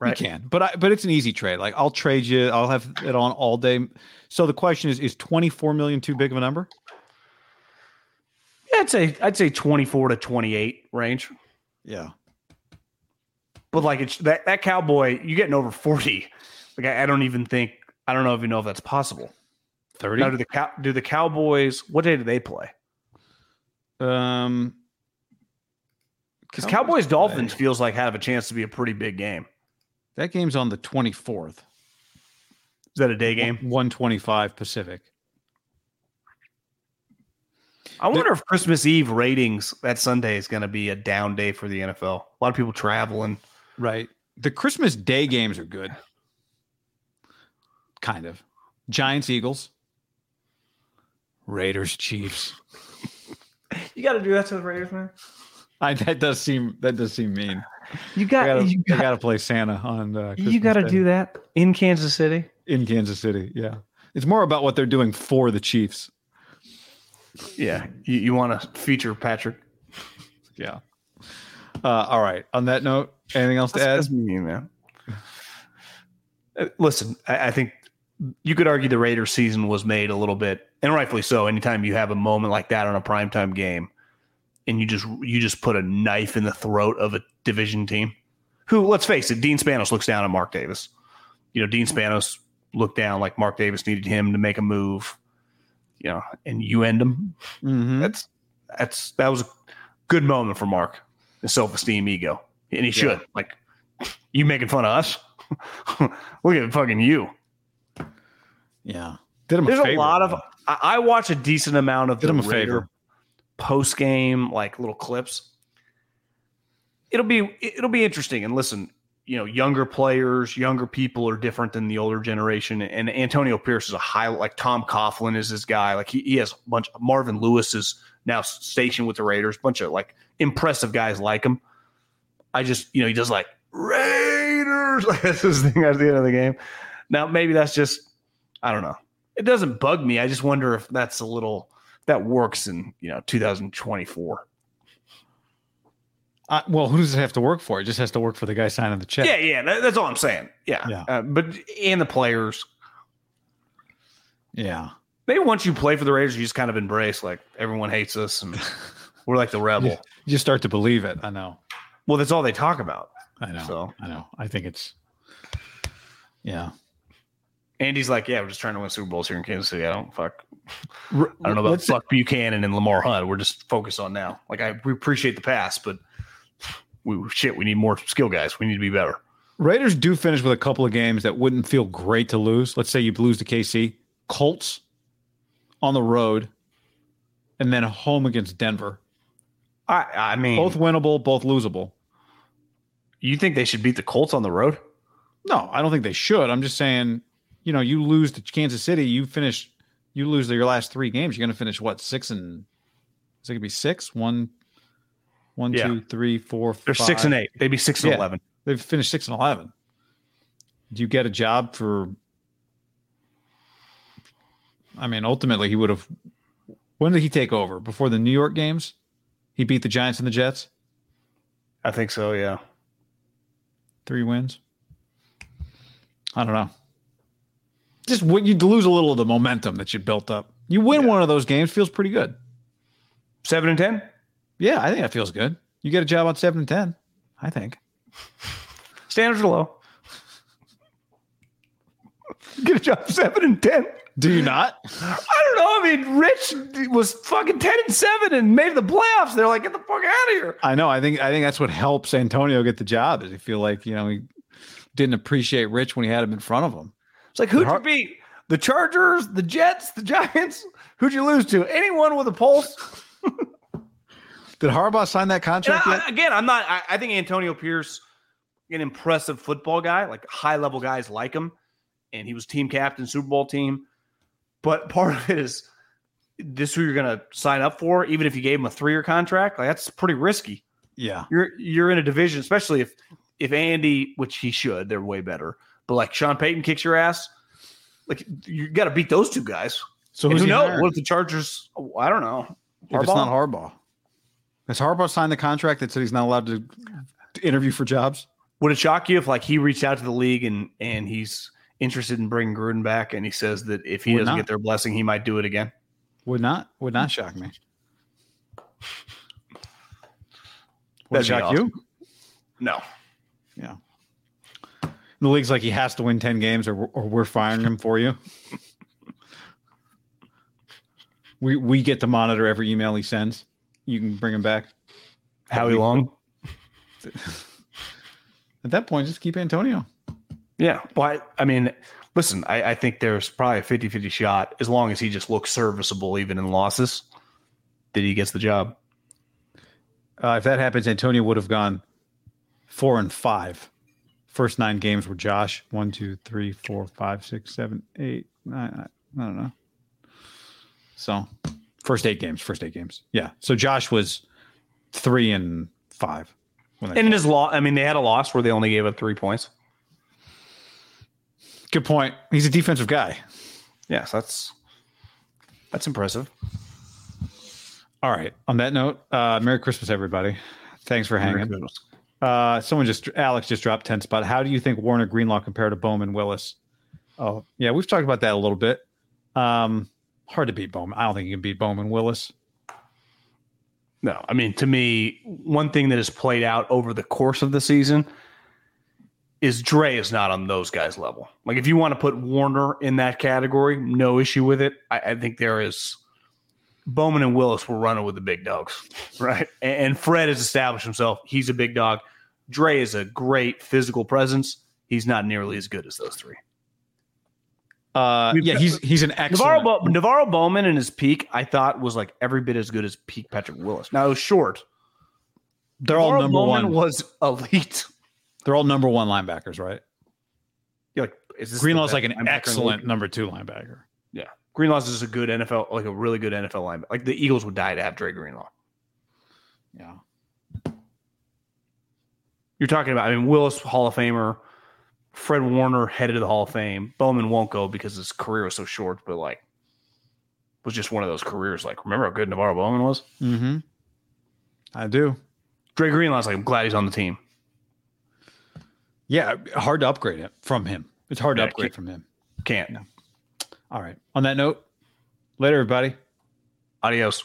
S2: Right.
S1: You can, but I, but it's an easy trade. Like I'll trade you. I'll have it on all day. So the question is: Is twenty four million too big of a number?
S2: Yeah, I'd say I'd say 24 to 28 range.
S1: Yeah.
S2: But like it's that that cowboy, you getting over 40. Like I, I don't even think I don't know if you know if that's possible.
S1: Thirty.
S2: Now, do the cow do the Cowboys? What day do they play?
S1: Um,
S2: Because Cowboys Dolphins feels like have a chance to be a pretty big game.
S1: That game's on the twenty fourth.
S2: Is that a day game?
S1: One twenty five Pacific.
S2: I wonder if Christmas Eve ratings that Sunday is going to be a down day for the NFL. A lot of people traveling.
S1: Right. The Christmas Day games are good. Kind of. Giants Eagles. Raiders Chiefs.
S2: You got to do that to the Raiders, man.
S1: I, that does seem that does seem mean.
S2: You got
S1: gotta,
S2: you got,
S1: gotta play Santa on. Uh,
S2: you got to do that in Kansas City.
S1: in Kansas City. Yeah, it's more about what they're doing for the Chiefs.
S2: Yeah, you, you want to feature Patrick?
S1: Yeah. Uh, all right. On that note, anything else to add?
S2: That's mean, man. Uh, Listen, I, I think you could argue the Raiders season was made a little bit, and rightfully so. Anytime you have a moment like that on a primetime game, and you just you just put a knife in the throat of a division team, who let's face it, Dean Spanos looks down on Mark Davis. You know, Dean Spanos looked down like Mark Davis needed him to make a move. You know, and you end him.
S1: Mhm.
S2: That's that's that was a good moment for Mark. The self esteem, ego, and he should like you making fun of us. Look at fucking you.
S1: Yeah. Did him
S2: There's
S1: a
S2: a
S1: favor.
S2: lot of I, I watch a decent amount of
S1: Did
S2: the
S1: him a
S2: Raider
S1: favor.
S2: post game like little clips. It'll be it'll be interesting. And listen, you know, younger players, younger people are different than the older generation. And Antonio Pierce is a high like Tom Coughlin is his guy. Like he, he has a bunch. Marvin Lewis is now stationed with the Raiders. Bunch of like impressive guys like him. I just you know he does like Raiders. Like that's his thing at the end of the game. Now maybe that's just I don't know. It doesn't bug me. I just wonder if that's a little that works in you know 2024.
S1: Uh, well, who does it have to work for? It just has to work for the guy signing the check.
S2: Yeah, yeah, that- that's all I'm saying. Yeah,
S1: Yeah.
S2: Uh, but and the players,
S1: Yeah.
S2: maybe once you play for the Raiders, you just kind of embrace like everyone hates us and we're like the rebel.
S1: You, You start to believe it. I know.
S2: Well, that's all they talk about.
S1: I know.
S2: So-
S1: I know. I think it's. Yeah.
S2: Andy's like, yeah, we're just trying to win Super Bowls here in Kansas City. I don't fuck. I don't know about
S1: let's-
S2: fuck Buchanan and Lamar Hunt. We're just focused on now. Like I we appreciate the pass, but we shit. We need more skill guys. We need to be better.
S1: Raiders do finish with a couple of games that wouldn't feel great to lose. Let's say you lose to KC, Colts on the road, and then home against Denver.
S2: I I mean,
S1: Both winnable, both losable.
S2: you think they should beat the Colts on the road?
S1: No, I don't think they should. I'm just saying, you know, you lose to Kansas City, you finish, you lose your last three games. You're going to finish what six and is it going to be six? One, one,
S2: Yeah.
S1: two, three, four,
S2: They're six and eight. They'd be six and
S1: Yeah.
S2: eleven.
S1: They've finished six and eleven. Do you get a job for? I mean, ultimately, he would have. When did he take over? Before the New York games, he beat the Giants and the Jets.
S2: I think so. Yeah.
S1: Three wins. I don't know. Just you lose a little of the momentum that you built up. You win one of those games, feels pretty good.
S2: Seven and ten.
S1: Yeah, I think that feels good. You get a job on seven and ten. I think.
S2: Standards are low. Get a job seven and ten.
S1: Do you not?
S2: I don't know. I mean, Rich was fucking ten and seven and made the playoffs. They're like, get the fuck out of here.
S1: I know. I think I think that's what helps Antonio get the job. Is he feel like you know he didn't appreciate Rich when he had him in front of him.
S2: It's like, who'd you beat? The Chargers, the Jets, the Giants. Who'd you lose to? Anyone with a pulse?
S1: Did Harbaugh sign that contract
S2: I-
S1: yet?
S2: again, I'm not. I, I think Antonio Pierce, an impressive football guy, like high level guys like him, and he was team captain, Super Bowl team. But part of it is this: is who you're going to sign up for, even if you gave him a three year contract. Like that's pretty risky.
S1: Yeah.
S2: You're you're in a division, especially if if Andy, which he should, they're way better. But like Sean Payton kicks your ass, like you got to beat those two guys.
S1: So who's
S2: who knows?
S1: hiring?
S2: What if the Chargers? oh, I don't know.
S1: If it's not Harbaugh. Has Harbaugh signed the contract that said he's not allowed to to interview for jobs?
S2: Would it shock you if like he reached out to the league and and he's interested in bringing Gruden back and he says that if he
S1: Would
S2: doesn't
S1: not.
S2: get their blessing, he might do it again?
S1: Would not. Would not shock me. Would
S2: That'd
S1: it shock
S2: awesome.
S1: you?
S2: No.
S1: Yeah. The league's like he has to win ten games, or or we're firing him for you. We we get to monitor every email he sends. You can bring him back.
S2: Howie Long.
S1: At that point, just keep Antonio.
S2: Yeah. But I mean, listen, I, I think there's probably a 50 50 shot as long as he just looks serviceable, even in losses, that he gets the job.
S1: Uh, if that happens, Antonio would have gone four and five. First nine games were Josh. One, two, three, four, five, six, seven, eight, nine. I, I don't know. So, first eight games. First eight games. Yeah. So Josh was three and five.
S2: And in his law, I mean, they had a loss where they only gave up three points.
S1: Good point. He's a defensive guy.
S2: Yes, that's that's impressive.
S1: All right. On that note, uh, Merry Christmas, everybody. Thanks for hanging. Uh, someone just Alex just dropped ten spot. How do you think Warner Greenlaw compared to Bowman Willis? Oh, yeah, we've talked about that a little bit. Um, hard to beat Bowman. I don't think you can beat Bowman Willis.
S2: No, I mean, to me, one thing that has played out over the course of the season is Dre is not on those guys' level. Like, if you want to put Warner in that category, no issue with it. I, I think there is Bowman and Willis were running with the big dogs, right? And, and Fred has established himself. He's a big dog. Dre is a great physical presence. He's not nearly as good as those three.
S1: Uh, yeah, he's he's an
S2: NaVorro,
S1: excellent.
S2: Bo- NaVorro Bowman in his peak, I thought was like every bit as good as peak Patrick Willis. Now it was short.
S1: they're all number
S2: Bowman
S1: one.
S2: was elite.
S1: they're all number one linebackers, right?
S2: You're like, is this
S1: Greenlaw's like an
S2: linebacker in the
S1: excellent number two linebacker.
S2: Yeah, Greenlaw's is a good NFL, like a really good NFL linebacker. Like the Eagles would die to have Dre Greenlaw.
S1: Yeah.
S2: You're talking about, I mean, Willis Hall of Famer, Fred Warner headed to the Hall of Fame. Bowman won't go because his career was so short, but like was just one of those careers. Like, remember how good NaVorro Bowman was?
S1: Mm-hmm. I do.
S2: Dre Greenlaw's like, I'm glad he's on the team.
S1: Yeah, hard to upgrade it from him. It's hard to upgrade from him.
S2: Can't. No.
S1: All right. On that note, later, everybody.
S2: Adios.